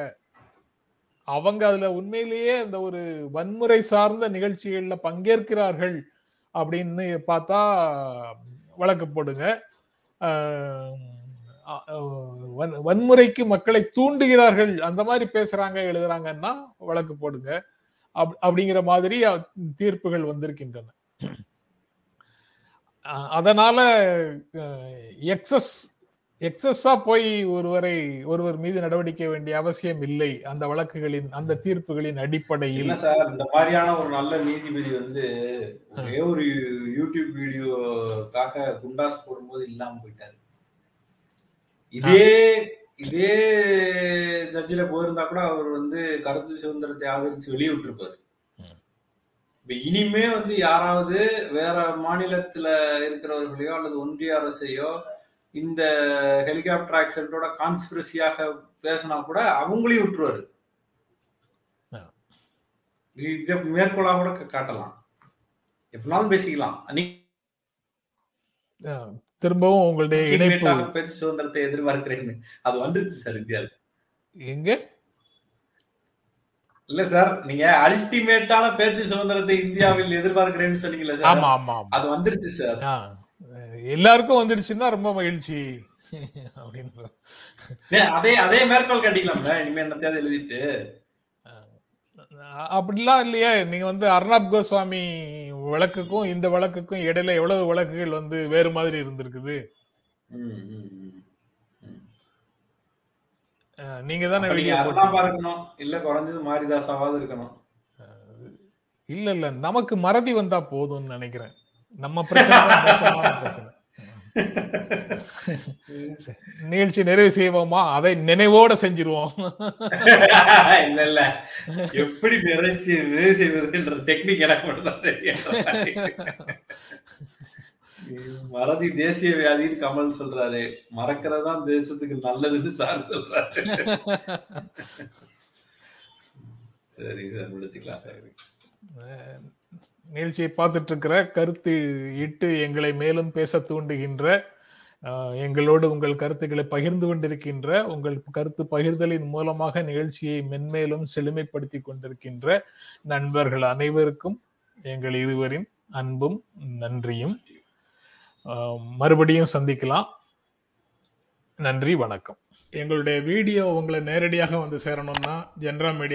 அவங்க அதுல உண்மையிலேயே அந்த ஒரு வன்முறை சார்ந்த நிகழ்ச்சிகள்ல பங்கேற்கிறார்கள் அப்படின்னு பார்த்தா வழக்கு போடுங்க. வன்- வன்முறைக்கு மக்களை தூண்டுகிறார்கள் அந்த மாதிரி பேசுறாங்க எழுதுறாங்கன்னா வழக்கு போடுங்க. அப்- அப்படிங்கிற மாதிரி தீர்ப்புகள் வந்திருக்கின்றன. அதனால எக்ஸஸ் எக்ஸஸா போய் ஒருவரை ஒருவர் மீது நடவடிக்கை வேண்டிய அவசியம் இல்லை. அந்த வழக்குகளின் அந்த தீர்ப்புகளின் அடிப்படையில். சார்? இந்த மாதிரியான ஒரு நல்ல நீதிபதி வந்து ஒரே ஒரு யூடியூப் வீடியோக்காக குண்டாஸ் போடும்போது இல்லாம போயிட்டாரு. இதே இதே ஜட்ஜில போயிருந்தா கூட அவர் வந்து கருத்து சுதந்திரத்தை ஆதரிச்சு வெளியே விட்டுருப்பாரு இப்ப இனிமே வந்து யாராவது வேற மாநிலத்துல இருக்கிறவர்களையோ அல்லது ஒன்றிய அரசையோ இந்த ஹெலிகாப்டர் ஆக்சிடென்ட்டோட கான்ஸ்பிரசியாக பேசினா கூட அவங்களையும் விட்டுருவாரு. இத மேற்கோளா கூட காட்டலாம். எப்பனாலும் பேசிக்கலாம். திரும்பவும் உங்களுடைய இணைப்பு. பேச்சு சுதந்திரத்தை எதிர்பார்க்கிறேன்னு. அது வந்துருச்சு சார் இந்தியாவில் எங்க? இல்ல சார் நீங்க அல்டிமேட்டான பேச்சு சுதந்திரத்தை இந்தியாவில் எதிர்பார்க்கிறேன்னு சொன்னீங்கல்ல சார். அது வந்துருச்சு சார். எல்லாருக்கும் வந்துடுச்சுன்னா ரொம்ப மகிழ்ச்சி. அப்படின்னு அதே அதே மேற்கோள் கட்டிக்கலாம்ல இனிமே என்னத்தையாவது எழுதிட்டு. அப்படிலாம் இல்லையே. நீங்க வந்து அர்ணாப் கோஸ்வாமி வழக்குக்கும் இந்த வழக்குக்கும் இடையில எவ்வளவு வழக்குகள் வந்து வேறு மாதிரி இருந்திருக்குது? நீங்க தானே இல்ல குறைஞ்சது மாரிதாசாவாவது இருக்கணும். இல்ல இல்ல. நமக்கு மறதி வந்தா போதும்னு நினைக்கிறேன். நம்ம பிரச்சனை நிகழ்ச்சி நிறைவு செய்வோமா? அதை நினைவோட செஞ்சிருவோம். இல்ல இல்ல. எப்படி நிறைச்சி நிறைவு செய்வதுன்ற டெக்னிக் எனக்கு மட்டும் தான் தெரியும். மறதி தேசிய வியாதின்னு கமல் சொல்றாரு. மறக்கிறது தேசத்துக்கு நல்லதுன்னு சார் சொல்றாரு. சரி சார் முடிச்சுக்கலாம் சார். நிகழ்ச்சியை பார்த்துட்டு இருக்கிற கருத்து இட்டு எங்களை மேலும் பேச தூண்டுகின்ற எங்களோடு உங்கள் கருத்துக்களை பகிர்ந்து கொண்டிருக்கின்ற உங்கள் கருத்து பகிர்தலின் மூலமாக நிகழ்ச்சியை மென்மேலும் செழுமைப்படுத்தி கொண்டிருக்கின்ற நண்பர்கள் அனைவருக்கும் எங்கள் இருவரின் அன்பும் நன்றியும். மறுபடியும் சந்திக்கலாம். நன்றி வணக்கம். எங்களுடைய வீடியோ உங்களை நேரடியாக வந்து சேரணும்னா ஜென்ரா மீடியா